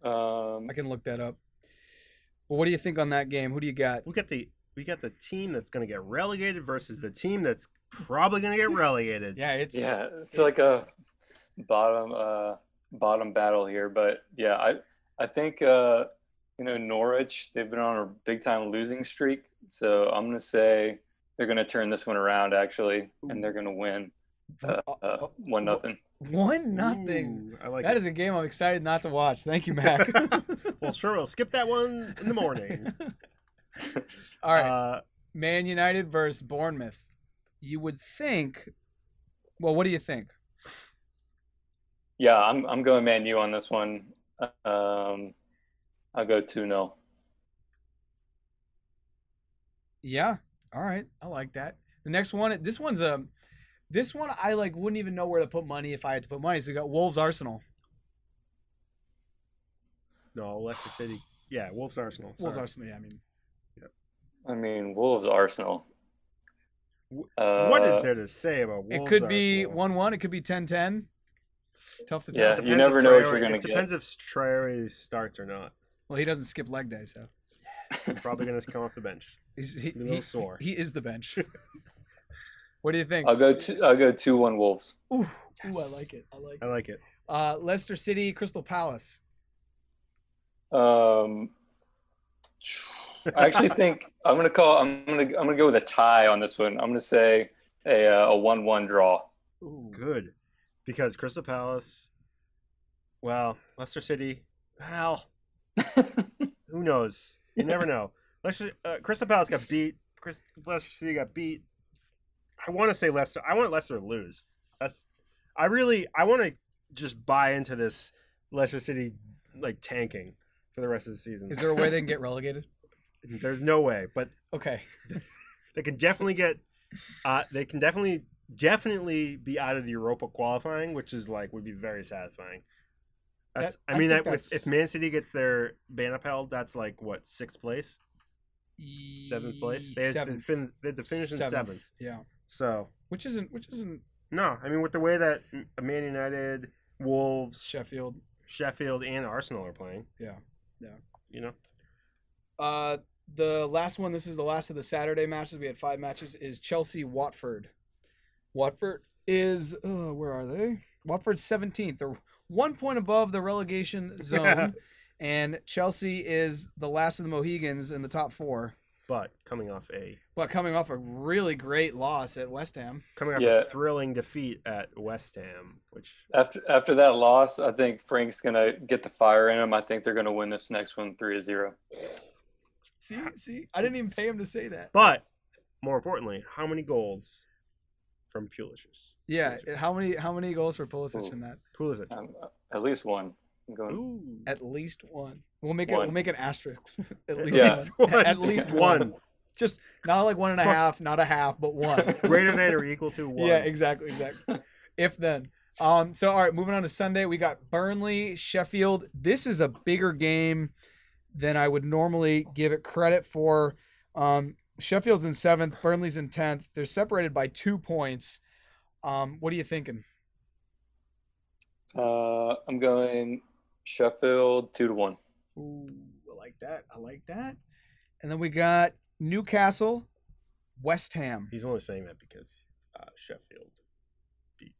Um, I can look that up. Well, what do you think on that game? Who do you got? We got the we got the team that's going to get relegated versus the team that's probably going to get relegated. Yeah, it's yeah, it's like a bottom uh bottom battle here, but yeah, I I think uh you know Norwich they've been on a big time losing streak, so I'm gonna say they're gonna turn this one around actually, and they're gonna win uh, uh, one nothing. one nothing. Ooh, I like That it. is a game I'm excited not to watch. Thank you, Mac. well, sure, we'll skip that one in the morning. All right, Uh, Man United versus Bournemouth. You would think. Well, what do you think? Yeah, I'm I'm going Man U on this one. Um, I'll go two 0 Yeah. All right. I like that. The next one, this one's a, this one I like wouldn't even know where to put money if I had to put money. So we got Wolves Arsenal. no, Leicester City. Yeah, Wolves Arsenal. Wolves. Arsenal. Yeah, I mean, Yeah. I mean Wolves Arsenal. Wh- Uh, what is there to say about Wolves? it could be one-one. It could be 10-10. Tough to tell. Yeah, Depends you never know what you're gonna It get. depends if Traore starts or not. Well, he doesn't skip leg day, so He's probably going to come off the bench. he's, he, a little he, sore. he is the bench. what do you think? I'll go two. I'll go two one Wolves. Ooh, ooh, I like it. I like I it. like it. Uh, Leicester City, Crystal Palace. Um, I actually think I'm gonna call. I'm gonna. I'm gonna go with a tie on this one. I'm gonna say a uh, a one one draw. Ooh. Good. Because Crystal Palace, well, Leicester City, well, who knows? You never know. Leicester, uh, Crystal Palace got beat. Chris, Leicester City got beat. I want to say Leicester. I want Leicester to lose. That's. I really. I want to just buy into this Leicester City like tanking for the rest of the season. Is there a way they can get relegated? There's no way, but Okay. they can definitely get. Uh, they can definitely definitely be out of the Europa qualifying, which is like would be very satisfying. That- I I mean, think that with, if Man City gets their ban upheld, that's like what sixth place, seventh place. They had, Seventh. They, fin- they had to finish in seventh. Yeah. So Which isn't which isn't no, I mean with the way that Man United, Wolves, Sheffield. Sheffield, and Arsenal are playing. Yeah. Yeah. You know, Uh, the last one. This is the last of the Saturday matches. We had five matches. Is Chelsea Watford. Watford is uh, where are they? Watford's seventeenth. They're one point above the relegation zone, and Chelsea is the last of the Mohegans in the top four. but coming off a But coming off a really great loss at West Ham. coming off Yeah. a thrilling defeat at West Ham, which After after that loss, I think Frank's gonna get the fire in him. I think they're gonna win this next one three to zero. See, see, I didn't even pay him to say that. But more importantly, how many goals from Pulisic? Yeah, how many how many goals for Pulisic Ooh. in that? Pulisic. Um, at least one. I'm going. Ooh. At least one. We'll make it. We'll make an asterisk. At least Yeah. one. One. At least one. One. Just not like one and a Plus- half, not a half, but one. Greater than or equal to one. Yeah, exactly, exactly. if then. Um, so all right, moving on to Sunday, we got Burnley, Sheffield. This is a bigger game than I would normally give it credit for. Um, Sheffield's in seventh, Burnley's in tenth. They're separated by two points. Um, what are you thinking? Uh, I'm going Sheffield two to one. Ooh, I like that. I like that. And then we got Newcastle, West Ham. He's only saying that because uh, Sheffield beat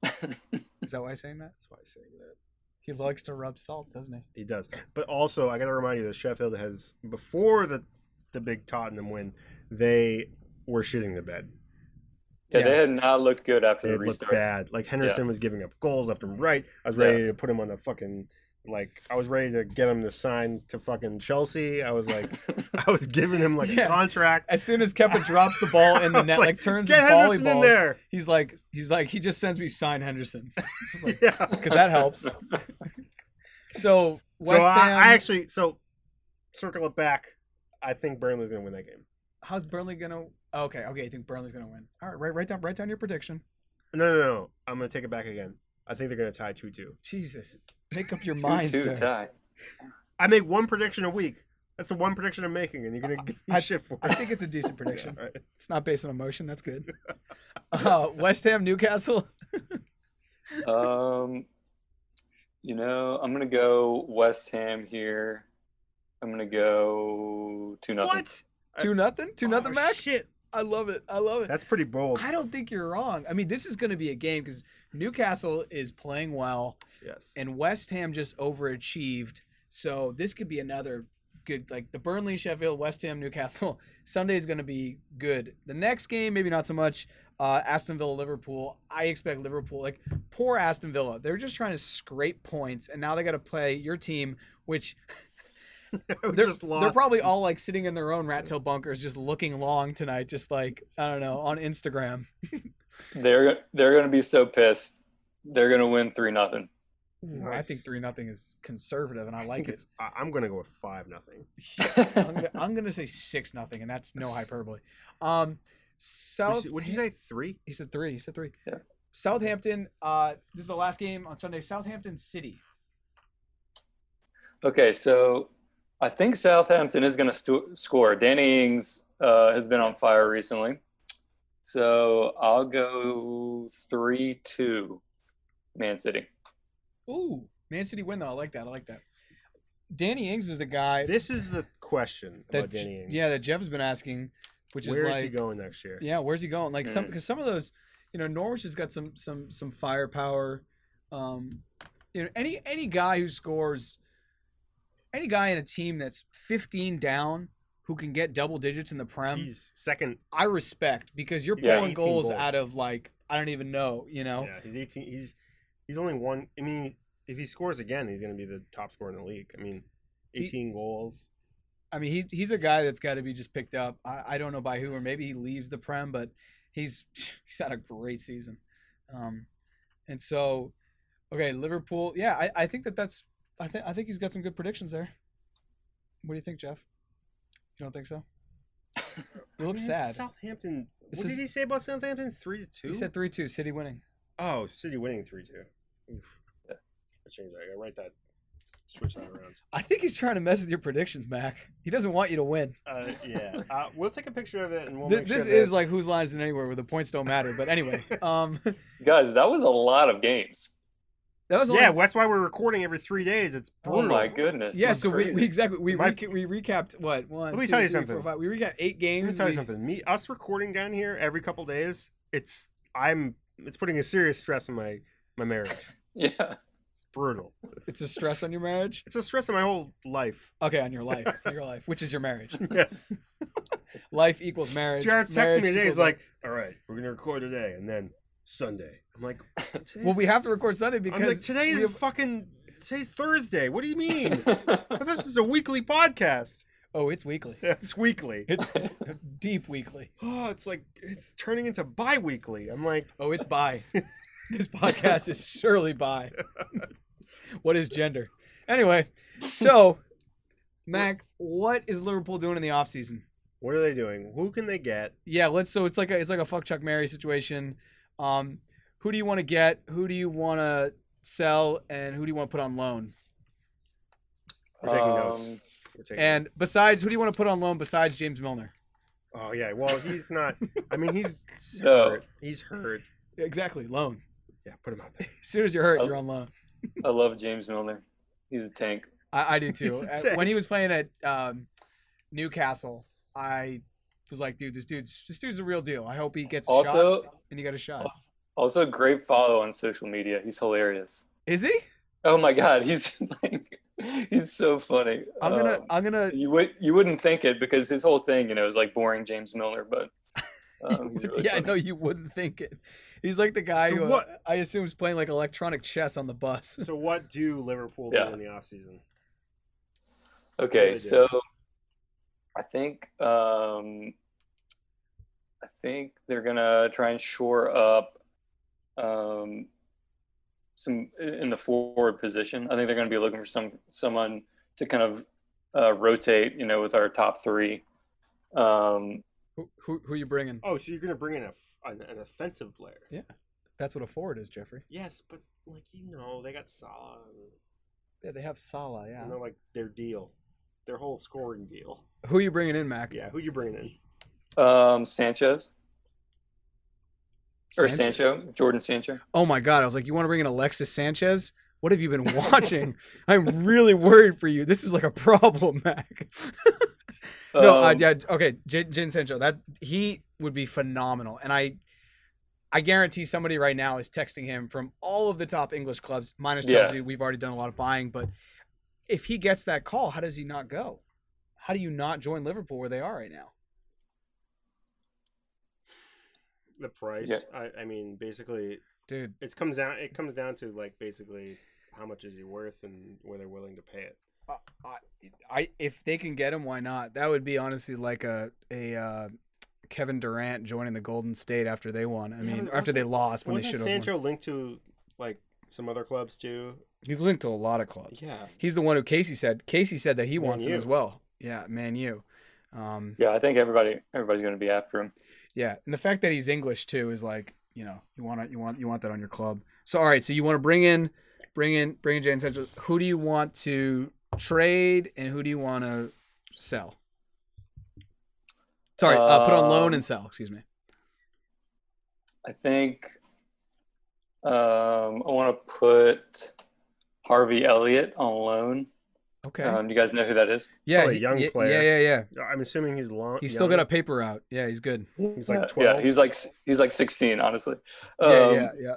Tottenham. Is that why he's saying that? That's why he's saying that. He likes to rub salt, doesn't he? He does. But also, I got to remind you that Sheffield has, before the, the big Tottenham win, they were shitting the bed. Yeah, Yeah. they had not looked good after They the looked bad. Like Henderson was giving up goals left and right. I was ready to put him on the fucking like I was ready to get him to sign to fucking Chelsea. I was like I was giving him like Yeah. a contract. As soon as Kepa drops the ball in the net, like, turns get Henderson in there. he's like, he's like, he just sends me sign Henderson because yeah. that helps. So So West I, Ham, I actually so circle it back. I think Burnley's gonna win that game. How's Burnley gonna? oh, okay, okay. You think Burnley's gonna win? All right, write write down write down your prediction. No, no, no. I'm gonna take it back again. I think they're gonna tie two two. Jesus, make up your Two, mind, two sir. tie. I make one prediction a week. That's the one prediction I'm making, and you're gonna give me I- shit for it. I think it's a decent prediction. Yeah, right. It's not based on emotion. That's good. Uh, West Ham, Newcastle. Um, you know, I'm gonna go West Ham here. I'm gonna go two nothing. What? Two nothing. Two nothing. Oh, Max. Shit. I love it. I love it. That's pretty bold. I don't think you're wrong. I mean, this is going to be a game because Newcastle is playing well, Yes. and West Ham just overachieved. So this could be another good, like the Burnley, Sheffield, West Ham, Newcastle. Sunday is going to be good. The next game, maybe not so much. Uh, Aston Villa, Liverpool. I expect Liverpool. Like poor Aston Villa, they're just trying to scrape points, and now they got to play your team, which they're, they're probably all like sitting in their own rat tail bunkers, just looking long tonight, just like I don't know on Instagram. They're they're gonna be so pissed. They're gonna win three nothing. Ooh, I think three nothing is conservative, and I I like think it. I- I'm gonna go with five nothing. I'm gonna, I'm gonna say six nothing, and that's no hyperbole. Um, South. Would you say three? He said three. He said three. Yeah. Southampton. Uh, this is the last game on Sunday. Southampton City. Okay, so I think Southampton is gonna stu- score. Danny Ings uh, has been on fire recently, so I'll go three two, Man City. Ooh, Man City win though. I like that. I like that. Danny Ings is a guy This is the question that about Danny Ings. yeah that Jeff's been asking, which Where is is like he going next year? Yeah, where's he going? Like some Mm. because some of those, you know, Norwich has got some some some firepower. Um, you know, any any guy who scores, any guy in a team that's 15 down who can get double digits in the prem, He's second. I respect because you're Yeah. pulling 18 goals, goals. out of like I don't even know, you know. Yeah, he's 18. He's he's only one. I mean, if he scores again, he's gonna be the top scorer in the league. I mean, He- 18 goals. I mean, he's he's a guy that's got to be just picked up. I, I don't know by who, or maybe he leaves the prem, but he's he's had a great season. Um, and so, okay, Liverpool. Yeah, I, I think that that's I think I think he's got some good predictions there. What do you think, Jeff? You don't think so? You look Man, sad. Southampton. This what is- did he say about Southampton? Three to two. He said three two, City winning. Oh, City winning three two. Oof. Yeah. I changed that. I gotta write that. Switch that around. I think he's trying to mess with your predictions, Mac. He doesn't want you to win. Uh, yeah. Uh, we'll take a picture of it and we'll Th- make this sure is that's- like whose lines in anywhere where the points don't matter. But anyway, um, Guys, that was a lot of games. That was only, Yeah, that's why we're recording every three days. It's oh brutal. Oh brutal. my goodness. Yeah, that's so we, crazy. we exactly we My- reca- we recapped what one. Let me two, tell you three, something. four, five. We recapped eight Let games. me tell you we- something. Me, us recording down here every couple days. It's I'm. It's putting a serious stress on my my marriage. yeah. It's brutal. It's a stress on your marriage. It's a stress on my whole life. Okay, on your life, your life, which is your marriage. Yes. Life equals marriage. Jared's texting me today. He's equals- like, "All right, we're gonna record today, and then Sunday." I'm like, well, we have to record Sunday because I'm like, today's we have- fucking. Today's Thursday. What do you mean? this is a weekly podcast. oh, it's weekly. Yeah, it's weekly. It's deep weekly. Oh, it's like it's turning into bi-weekly. I'm like, Oh, it's bi. this podcast is surely bi. what is gender? Anyway, so Mac, what is Liverpool doing in the offseason? what are they doing? Who can they get? Yeah, let's. So it's like a it's like a fuck Chuck Mary situation. Um, who do you want to get? Who do you want to sell? And who do you want to put on loan? We're taking notes. We're taking And besides, who do you want to put on loan besides James Milner? Oh yeah, well he's not. I mean he's No. hurt. He's hurt. Exactly, loan. Yeah, put him out there. As soon as you're hurt, Oh. you're on loan. I love James Milner. He's a tank. I, I do too. When he was playing at um, Newcastle, I was like, dude, this dude's this dude's a real deal. I hope he gets a shot. Also, And he got a shot. also a great follow on social media. He's hilarious. Is he? Oh my god, he's like he's so funny. I'm gonna Um, I'm gonna you would you wouldn't think it because his whole thing, you know, is like boring James Milner, but um, he's really yeah, I know you wouldn't think it. He's like the guy So who uh, what- I assume is playing like electronic chess on the bus. So what do Liverpool Yeah. do in the offseason? Okay, so I think um, I think they're gonna try and shore up um, some in the forward position. I think they're gonna be looking for some someone to kind of uh, rotate, you know, with our top three. Um, Who who, who you bringing? Oh, so you're gonna bring in a, an, an offensive player? Yeah. That's what a forward is, Jeffrey. Yes, but like you know, they got Salah, and, Yeah, they have Salah. Yeah. and they're like their deal, their whole scoring deal. Who are you bringing in, Mac? Yeah, who are you bringing in? Um, Sanchez or Sanchez? Sancho, Jadon Sancho. Oh my God! I was like, you want to bring in Alexis Sanchez? What have you been watching? I'm really worried for you. This is like a problem, Mac. no, uh, Um, yeah, okay, J- Jin Sancho. That he would be phenomenal, and I, I guarantee somebody right now is texting him from all of the top English clubs, minus Yeah. Chelsea. We've already done a lot of buying, but if he gets that call, how does he not go? How do you not join Liverpool where they are right now? The price. Yeah. I, I mean, basically, Dude, it comes down. It comes down to like basically how much is he worth and where they're willing to pay it. I, I, I if they can get him, why not? That would be honestly like a a uh, Kevin Durant joining the Golden State after they won. I Yeah, mean, after they lost when they should have. won. Sancho linked to like some other clubs too? He's linked to a lot of clubs. Yeah. He's the one who Casey said. Casey said that he Man wants him as well. Yeah, Man U. Um, yeah, I think everybody everybody's going to be after him. Yeah, and the fact that he's English too is like you know you want to you want you want that on your club. So all right, so you want to bring in bring in bring in Sancho. Who do you want to trade and who do you want to sell? Sorry, uh, put on loan and sell. Excuse me. I think um, I want to put Harvey Elliott on loan. Okay. Um, do you guys know who that is? yeah, probably a young yeah, player. Yeah, yeah, yeah. I'm assuming he's long. He's still got a paper out. Yeah, he's good. He's like Yeah, twelve. Yeah, he's like he's like 16, honestly. Yeah, Um, yeah, yeah.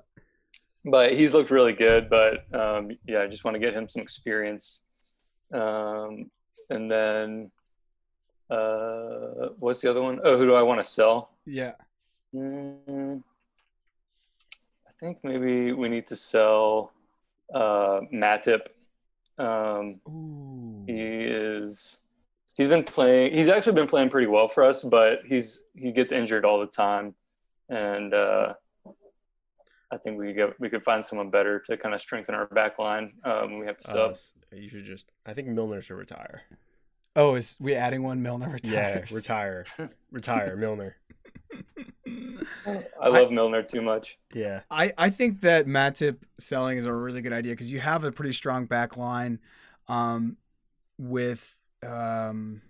but he's looked really good. But um, yeah, I just want to get him some experience. Um, and then uh, what's the other one? Oh, who do I want to sell? Yeah. Mm, I think maybe we need to sell uh, Matip. Um, Ooh. he is he's been playing. He's actually been playing pretty well for us, but he's he gets injured all the time, and uh, I think we could get, we could find someone better to kind of strengthen our back line. Um, we have to Uh, sub. you should just. I think Milner should retire. Oh, is we adding one? Milner Yeah, retire, retire, Milner. I love Milner too much. Yeah, I, I think that Matip selling is a really good idea because you have a pretty strong back line um, with um,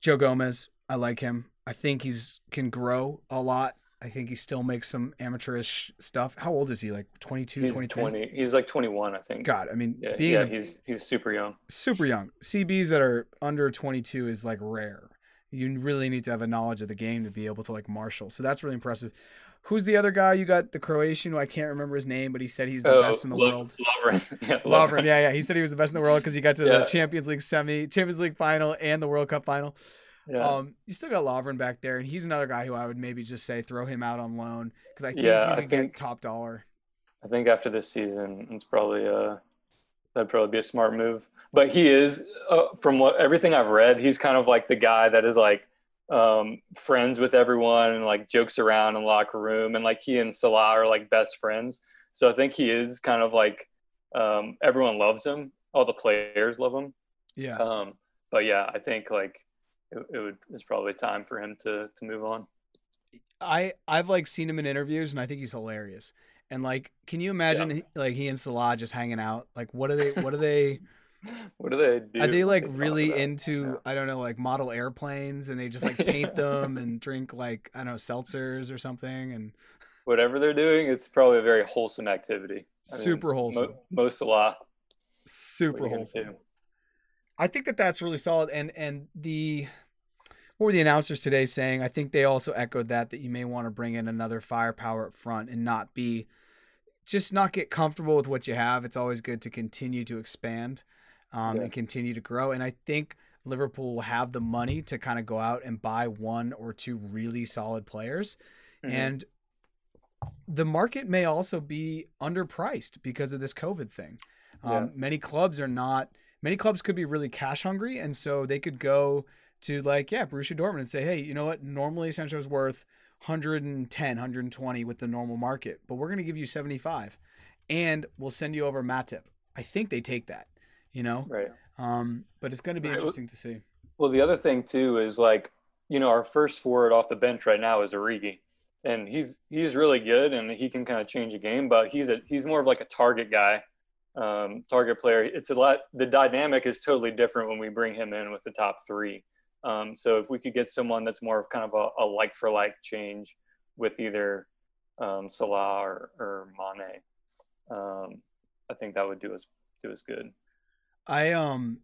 Joe Gomez. I like him. I think he's can grow a lot. I think he still makes some amateurish stuff. How old is he? Like 22, He's 23? 20. He's like 21, I think. God, I mean, Yeah, being yeah, in the he's he's super young. super young. CBs that are under 22 is like rare. You really need to have a knowledge of the game to be able to like marshal. So that's really impressive. Who's the other guy? You got the Croatian who I can't remember his name, but he said he's the Oh, best in the Lo- world. Lovren. yeah, Lovren, yeah, yeah. He said he was the best in the world because he got to the Champions League semi, Champions League final, and the World Cup final. Yeah. Um, you still got Lovren back there, and he's another guy who I would maybe just say throw him out on loan because I think Yeah, you I think- get top dollar. I think after this season, it's probably uh that'd probably be a smart move. But he is, uh, from what everything I've read, he's kind of like the guy that is like um, friends with everyone and like jokes around in the locker room, and like he and Salah are like best friends. So I think he is kind of like um, everyone loves him. All the players love him. Yeah, Um, but yeah, I think like it, it would it's probably time for him to to move on. I I've like seen him in interviews, and I think he's hilarious. And like, can you imagine he- like he and Salah just hanging out? Like, what are they? What are they? What do they do? Are they like talk really into Yeah. I don't know like model airplanes and they just like paint them and drink like I don't know seltzers or something and whatever they're doing, it's probably a very wholesome activity. I mean, super wholesome, Mo- most a lot. super wholesome. I think that that's really solid and and the what were the announcers today saying? I think they also echoed that that you may want to bring in another firepower up front and not be just not get comfortable with what you have. It's always good to continue to expand um, Yeah. and continue to grow. And I think Liverpool will have the money to kind of go out and buy one or two really solid players. Mhm. And the market may also be underpriced because of this COVID thing. Um, Yeah. Many clubs are not. Many clubs could be really cash hungry, and so they could go to like yeah, Borussia Dortmund and say, hey, you know what? Normally Sancho's worth 110, 120 with the normal market, but we're going to give you 75, and we'll send you over Matip. I think they take that. You know, right. Um, but it's going to be Right, interesting to see. Well, the other thing too is like, you know, our first forward off the bench right now is Origi, and he's he's really good and he can kind of change a game, but he's a he's more of like a target guy, um, target player. It's a lot. The dynamic is totally different when we bring him in with the top three. Um, so if we could get someone that's more of kind of a, a like for like change with either um, Salah or, or Mane, um, I think that would do us do us good. I um,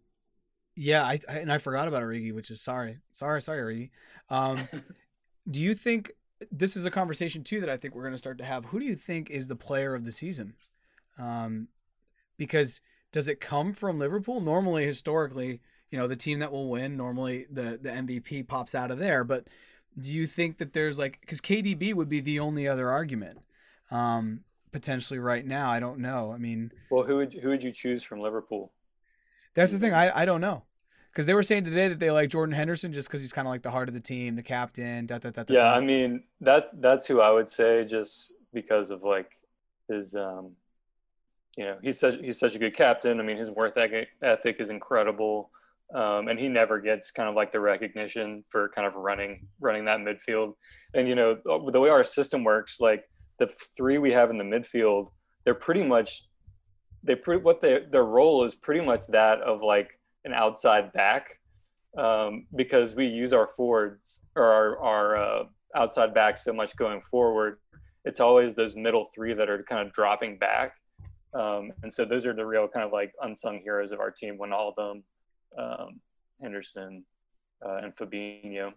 yeah, I, I and I forgot about Origi, which is sorry, sorry, sorry, Origi. Um, do you think this is a conversation too that I think we're going to start to have? Who do you think is the player of the season? Um, because does it come from Liverpool? Normally, historically, you know, the team that will win, normally the the MVP pops out of there. But do you think that there's like because KDB would be the only other argument, um, potentially right now? I don't know. I mean, Well, who would who would you choose from Liverpool? that's the thing. I, I don't know. Because they were saying today that they like Jordan Henderson just because he's kind of like the heart of the team, the captain. Da, da, da, Yeah. I mean that's that's who I would say just because of like his um you know he's such he's such a good captain. I mean his work ethic ethic is incredible, um, and he never gets kind of like the recognition for kind of running running that midfield. And you know the way our system works, like the three we have in the midfield, they're pretty much they pretty what they their role is pretty much that of like an outside back um, because we use our forwards or our, our uh, outside backs so much going forward. It's always those middle three that are kind of dropping back. Um, and so those are the real kind of like unsung heroes of our team. Wijnaldum, um, Henderson, uh, and Fabinho.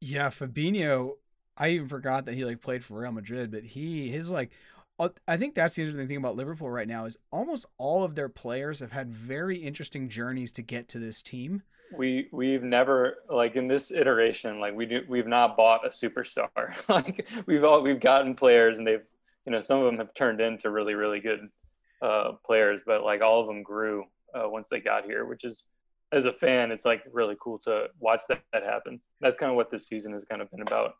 Yeah, Fabinho. I even forgot that he like played for Real Madrid, but he his like. uh, I think that's the interesting thing about Liverpool right now is almost all of their players have had very interesting journeys to get to this team. We we've never like in this iteration like we do we've not bought a superstar like we've all we've gotten players and they've you know some of them have turned into really really good uh, players but like all of them grew uh, once they got here which is as a fan it's like really cool to watch that, that happen that's kind of what this season has kind of been about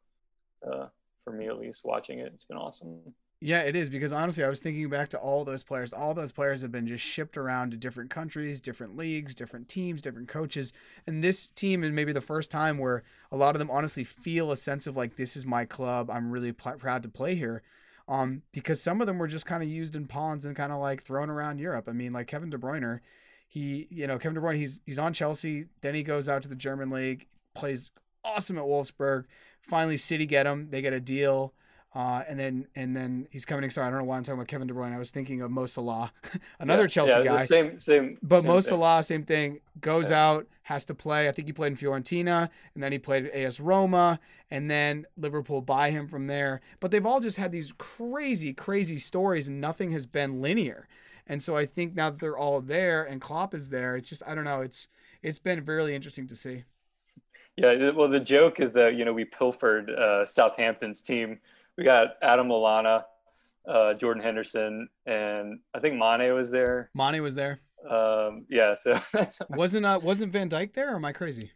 uh, for me at least watching it it's been awesome Yeah, it is because honestly, I was thinking back to all those players. All those players have been just shipped around to different countries, different leagues, different teams, different coaches. And this team is maybe the first time where a lot of them honestly feel a sense of like, this is my club. I'm really pl- proud to play here. Um, because some of them were just kind of used in pawns and kind of like thrown around Europe. I mean, like Kevin De Bruyne, he, you know, Kevin De Bruyne, he's he's on Chelsea. Then he goes out to the German league, plays awesome at Wolfsburg. Finally, City get him. They get a deal. Uh, and then and then he's coming. Sorry, I don't know why I'm talking about Kevin De Bruyne. I was thinking of Mo Salah, another Yeah, Chelsea yeah, guy. same same But same Mo. Salah, same thing. Goes out, has to play. I think he played in Fiorentina, and then he played at AS Roma, and then Liverpool buy him from there. But they've all just had these crazy, crazy stories, and nothing has been linear. And so I think now that they're all there and Klopp is there, it's just I don't know. It's it's been really interesting to see. Yeah, well, the joke is that you know we pilfered uh, Southampton's team. We got Adam Lallana, uh, Jordan Henderson, and I think Mane was there. Mane was there. Um, yeah, so Wasn't uh wasn't Van Dijk there? Or am I crazy?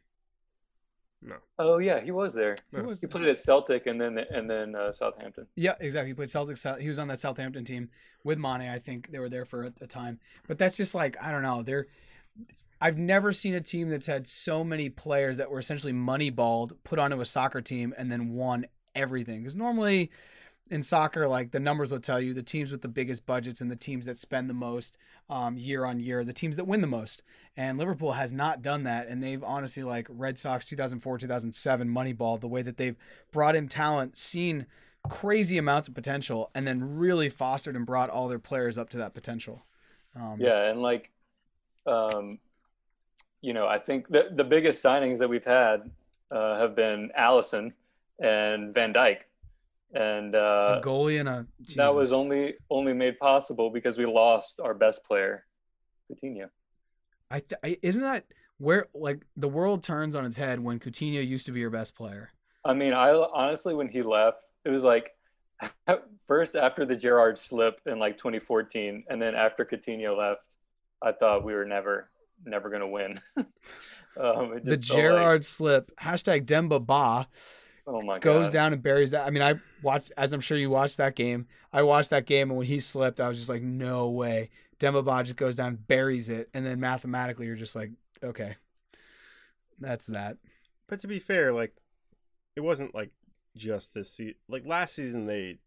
No. Oh yeah, he was there. Who was He played at Celtic and then and then uh, Southampton. Yeah, exactly. He played Celtics. Sou- He was on that Southampton team with Mane. I think they were there for a, a time. But that's just like I don't know. They're. I've never seen a team that's had so many players that were essentially moneyballed, put onto a soccer team, and then won everything. Because normally in soccer, like the numbers will tell you, the teams with the biggest budgets and the teams that spend the most um, year on year, the teams that win the most. And Liverpool has not done that, and they've honestly like Red Sox 2004 2007 moneyball the way that they've brought in talent, seen crazy amounts of potential, and then really fostered and brought all their players up to that potential. Um, Yeah, and like, um, you know, I think the the biggest signings that we've had uh, have been Alisson and Van Dijk, and uh, a goalie and a that was only only made possible because we lost our best player, Coutinho. I, th- I isn't that where like the world turns on its head when Coutinho used to be your best player. I mean, I honestly, when he left, it was like first after the Gerrard slip in like 2014, and then after Coutinho left, I thought we were never, never to win. um, it The just felt like- Gerrard slip hashtag Demba Ba. Oh my god. goes god. down and buries that. I mean, I watched, as I'm sure you watched that game. I watched that game, and when he slipped, I was just like, no way. Demba just goes down, buries it, and then mathematically, you're just like, okay, that's that. But to be fair, like it wasn't like just this season. Like last season, they,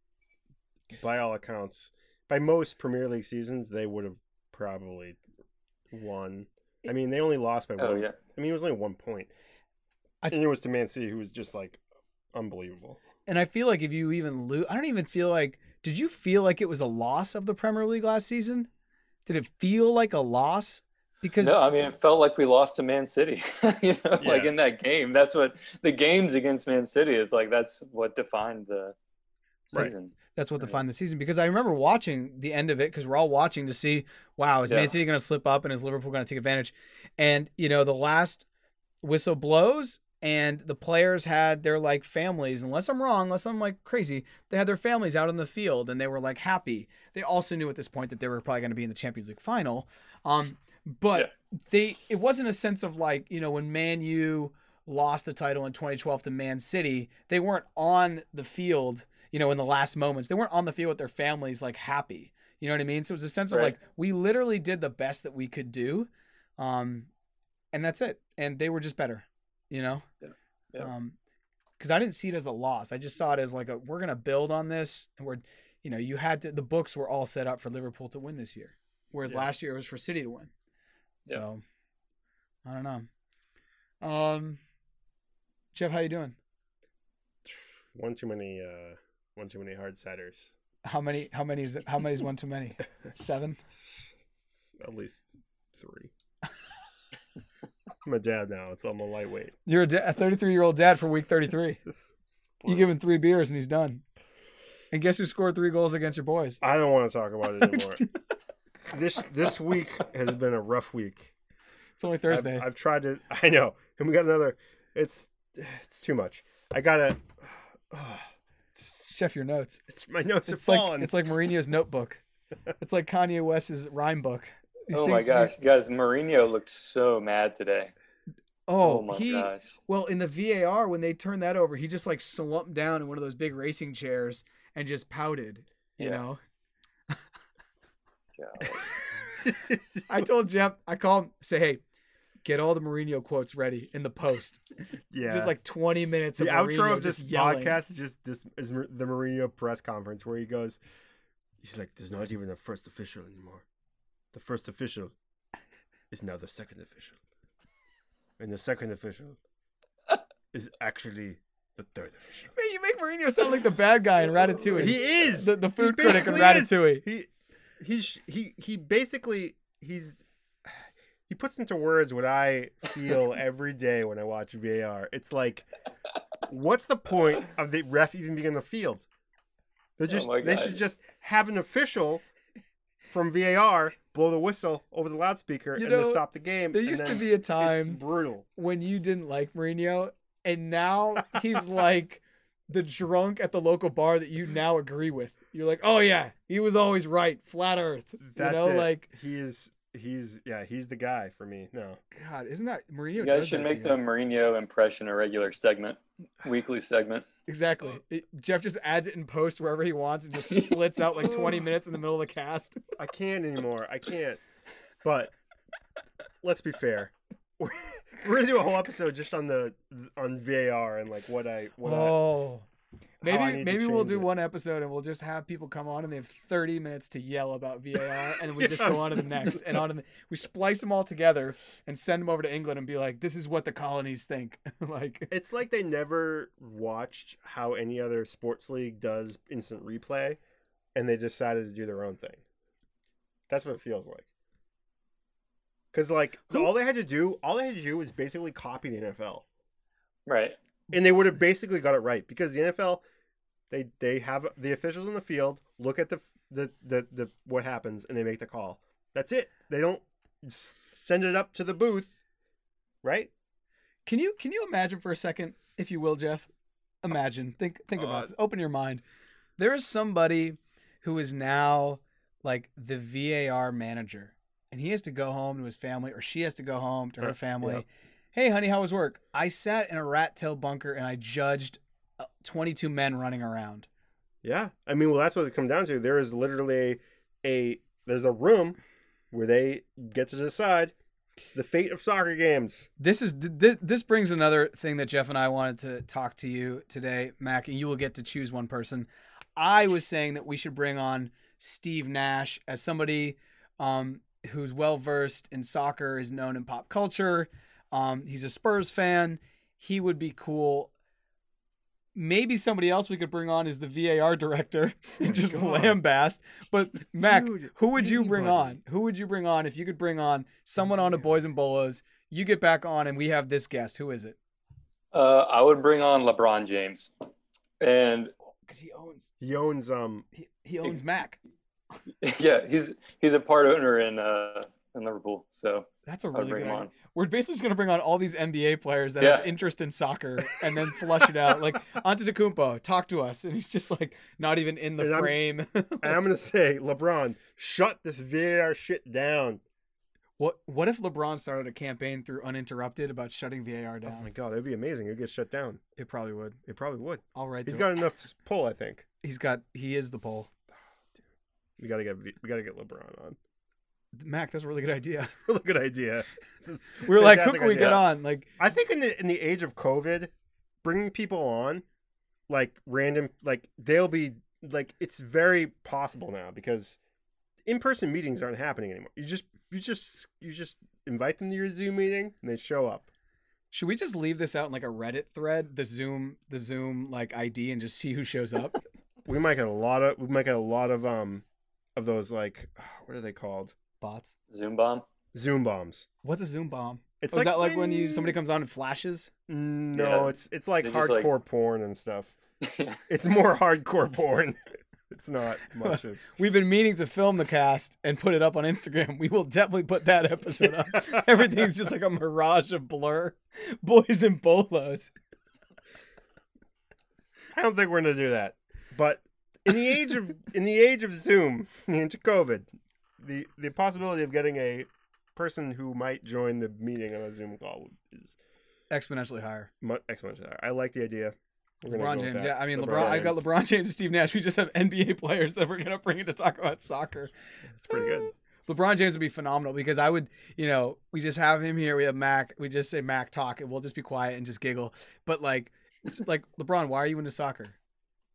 by all accounts, by most Premier League seasons, they would have probably won. I mean, they only lost by Oh one. yeah. I mean, it was only one point, I- and it was to Man City, who was just like unbelievable. And I feel like if you even lose, I don't even feel like. Did you feel like it was a loss of the Premier League last season? Did it feel like a loss? Because No, I mean it felt like we lost to Man City. you know, like in that game. That's what the games against Man City is like. That's what defined the Right. season. That's what Right. defined the season. Because I remember watching the end of it because we're all watching to see, wow, is Yeah. Man City going to slip up and is Liverpool going to take advantage? And you know, the last whistle blows and the players had their like families. Unless I'm wrong, unless I'm like crazy, they had their families out on the field and they were like happy. They also knew at this point that they were probably going to be in the Champions League final. Um, but they, it wasn't a sense of like you know when Man U lost the title in 2012 to Man City, they weren't on the field you know, in the last moments. They weren't on the field with their families like happy. You know what I mean? So it was a sense of like we literally did the best that we could do. Um and that's it. And they were just better, you know? Yeah. Yeah. Um cuz I didn't see it as a loss. I just saw it as like a we're going to build on this and we're you know, you had to the books were all set up for Liverpool to win this year. Whereas Yeah. last year it was for City to win. Yeah. So I don't know. Um Jeff, how you doing? One too many, uh, one too many hard setters. How many how many is it? How many is one too many? Seven? At least three. I'm a dad now, so I'm a lightweight. You're a, da- a 33 year old dad for week 33. You give him three beers and he's done. And guess who scored three goals against your boys? I don't want to talk about it anymore. this this week has been a rough week. It's only I've- Thursday. I've, tried to. I know, and we got another. It's it's too much. I gotta. Chef your notes. it's my notes It's like fallen. it's like Mourinho's notebook. It's like Kanye West's rhyme book. These Oh my gosh, guys! Mourinho looked so mad today. Oh, Oh, my he gosh. well in the VAR when they turned that over, he just like slumped down in one of those big racing chairs and just pouted. You Yeah. know, I told Jeff, I called him, say, hey, get all the Mourinho quotes ready in the post. yeah. Just like 20 minutes of the Mourinho outro of this yelling. podcast is just this is the Mourinho press conference where he goes. He's like, "There's not even a first official anymore. The first official is now the second official, and the second official is actually the third official." Man, you make Mourinho sound like the bad guy in Ratatouille. He is the, the food critic in basically is. Ratatouille. He he's he he basically he's he puts into words what I feel every day when I watch VAR. It's like, what's the point of the ref even being in the field? They Oh just my they should just have an official from VAR blow the whistle over the loudspeaker You and then stop the game. There used to be a time brutal. when you didn't like Mourinho, and now he's like the drunk at the local bar that you now agree with. You're like, oh yeah, he was always right, flat Earth. That's you know, it. like he is he's yeah he's the guy for me. No, God, isn't that Mourinho? You guys should make you. the Mourinho impression a regular segment, weekly segment. exactly. It- Jeff just adds it in post wherever he wants and just splits out like 20 minutes in the middle of the cast. I can't anymore. I can't. But let's be fair. We're, we're gonna do a whole episode just on the on VAR and like what I what oh. I Oh, maybe maybe we'll do it. one episode and we'll just have people come on and they have 30 minutes to yell about VAR and then we just go on to the next and on to the, we splice them all together and send them over to England and be like this is what the colonies think like It's like they never watched how any other sports league does instant replay, and they decided to do their own thing. That's what it feels like. Because like Who- all they had to do, all they had to do was basically copy the NFL. Right. And they would have basically got it right because the NFL they they have the officials in the field look at the the the, the what happens and they make the call. That's it. They don't send it up to the booth, right? can you can you imagine for a second if you will Jeff imagine think think about Uh, this. open your mind there is somebody who is now like the VAR manager and he has to go home to his family or she has to go home to her Uh, family yeah. Hey honey how was work i sat in a rat tail bunker and i judged uh, 22 men running around. Yeah, I mean, well, that's what it comes down to. There is literally a, a there's a room where they get to decide the fate of soccer games. This is th- this brings another thing that Jeff and I wanted to talk to you today, Mac, and you will get to choose one person. I was saying that we should bring on Steve Nash as somebody um, who's well versed in soccer, is known in pop culture. Um, he's a Spurs fan. He would be cool. Maybe somebody else we could bring on is the VAR director and just God. lambast. But Mac, Dude, who would you bring anybody. on? Who would you bring on if you could bring on someone on a Boys and Bolos? You get back on, and we have this guest. Who is it? Uh, I would bring on LeBron James, and Because he owns He owns um he, he owns Mac. yeah, he's he's a part owner in uh in Liverpool, so That's a really good him idea. on. We're basically just gonna bring on all these NBA players that Yeah. have interest in soccer and then flush it out. Like Antetokounmpo, talk to us, and he's just like not even in the And I'm s- frame. and I'm gonna say, LeBron, shut this VAR shit down. what What if LeBron started a campaign through uninterrupted about shutting VAR oh down? Oh my god, that'd be amazing. It'd get shut down. It probably would. It probably would. All right, He's got enough pull, I think. he's got he is the pole. Oh, we gotta get we gotta get LeBron on. Mac, that's a really good idea. That's a Really good idea. We were like, who can we idea. get on? Like, I think in the in the age of COVID, bringing people on, like random, like they'll be like it's very possible now because in person meetings aren't happening anymore. You just you just you just invite them to your Zoom meeting and they show up. should we just leave this out in like a Reddit thread, the Zoom, the Zoom like ID, and just see who shows up? We might get a lot of we might get a lot of um of those like what are they called Bots. Zoom bomb. Zoom bombs. What's a Zoom bomb? It's Oh, is that like when you somebody comes on and flashes? No, Yeah. it's it's like They just, like- hardcore porn and stuff. It's more hardcore porn. It's not much of. We've been meaning to film the cast and put it up on Instagram. We will definitely put that episode up. Everything's just like a mirage of blur. Boys and bolos. I don't think we're gonna do that. But in the age of in the age of Zoom, in the age of COVID, the the possibility of getting a person who might join the meeting on a Zoom call is Exponentially higher. much exponentially higher. I like the idea. LeBron James. Yeah, I mean LeBron. I've got LeBron James and Steve Nash. We just have NBA players that we're gonna bring in to talk about soccer. It's pretty good. LeBron James would be phenomenal because I would, you know, we just have him here. We have Mac. We just say Mac talk, and we'll just be quiet and just giggle. But like, like LeBron, why are you into soccer?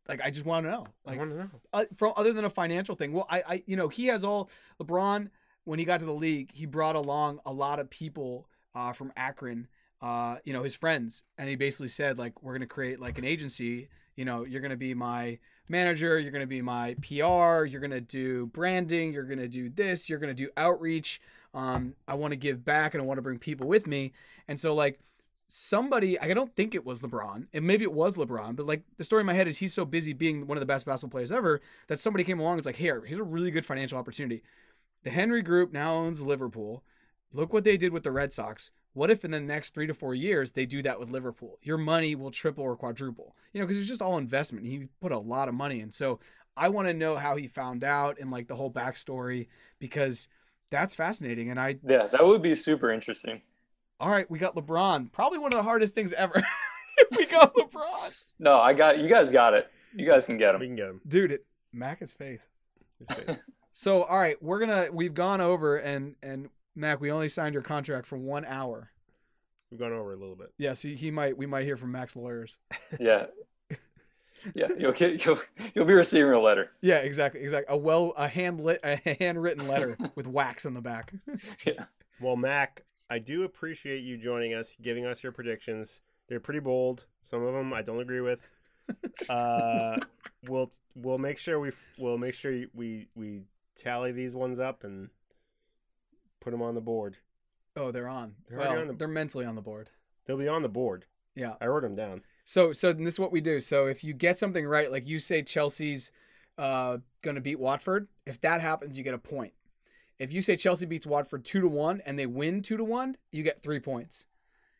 Like, I just want to know. I want to know. uh, from other than a financial thing. Well, I, I, you know, he has all LeBron when he got to the league, he brought along a lot of people uh, from Akron, uh, you know, his friends, and he basically said like, we're gonna create like an agency. You know, you're gonna be my manager, you're gonna be my PR, you're gonna do branding, you're gonna do this, you're gonna do outreach. Um, I want to give back and I want to bring people with me, and so like somebody I don't think it was LeBron, and maybe it was LeBron, but like the story in my head is he's so busy being one of the best basketball players ever that somebody came along and was like, here, here's a really good financial opportunity. The Henry Group now owns Liverpool. Look what they did with the Red Sox. What if in the next three to four years they do that with Liverpool? Your money will triple or quadruple. You know, because it's just all investment. He put a lot of money in. So I want to know how he found out and like the whole backstory because that's fascinating. And I Yeah, that would be super interesting. All right, we got LeBron. Probably one of the hardest things ever. we got LeBron. No, I got you guys got it. You guys can get him. We can get him. Dude, it Mac is faith. His. So all right, we're gonna we've gone over and and Mac, we only signed your contract for one hour. We've gone over a little bit. Yeah, so he might we might hear from Mac's lawyers. Yeah. Yeah, you'll get you'll you'll be receiving a letter. Yeah, exactly, exactly. A well a hand lit a handwritten letter with wax on the back. Yeah. Well, Mac, I do appreciate you joining us, giving us your predictions. They're pretty bold. Some of them I don't agree with. Uh, we'll we'll make sure we we'll make sure we we tally these ones up and put them on the board. Oh, they're on. They're well, on the- they're mentally on the board. They'll be on the board. Yeah. I wrote them down. So so this is what we do. So if you get something right, like you say Chelsea's uh gonna beat Watford, if that happens, you get a point. If you say Chelsea beats Watford two to one and they win two to one, you get three points.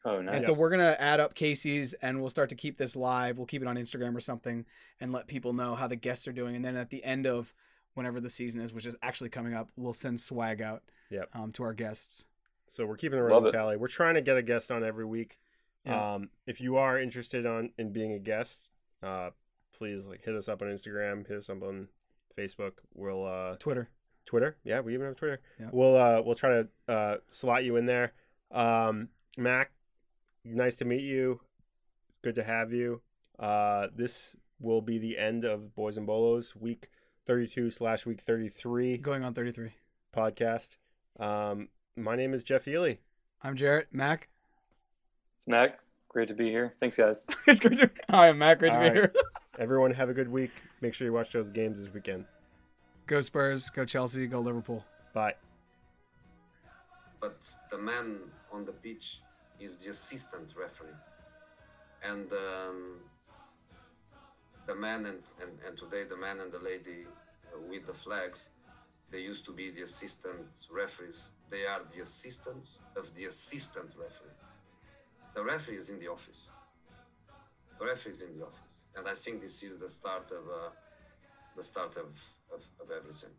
Oh, nice. And so we're gonna add up Casey's and we'll start to keep this live. We'll keep it on Instagram or something and let people know how the guests are doing. And then at the end of whenever the season is, which is actually coming up, we'll send swag out Yep. um, to our guests. So we're keeping a running tally. We're trying to get a guest on every week. Yeah. Um, if you are interested on in being a guest, uh, please like hit us up on Instagram, hit us up on Facebook. We'll uh, Twitter. Twitter. Yeah, we even have Twitter. Yeah. We'll uh, we'll try to uh, slot you in there. Um, Mac, nice to meet you. It's good to have you. Uh, this will be the end of Boys and Bolos week thirty-two slash week thirty-three Going on 33. podcast. Um, my name is Jeff Ely. I'm Jared. Mac. It's Mac. Great to be here. Thanks, guys. it's great to. Hi, I'm Mac. Great to be right. here. Everyone have a good week. Make sure you watch those games this weekend. Go Spurs. Go Chelsea. Go Liverpool. Bye. but the man on the pitch is the assistant referee and um, the man and, and, and today the man and the lady uh, with the flags they used to be the assistant referees they are the assistants of the assistant referee the referee is in the office the referee is in the office and i think this is the start of uh, the start of, of, of everything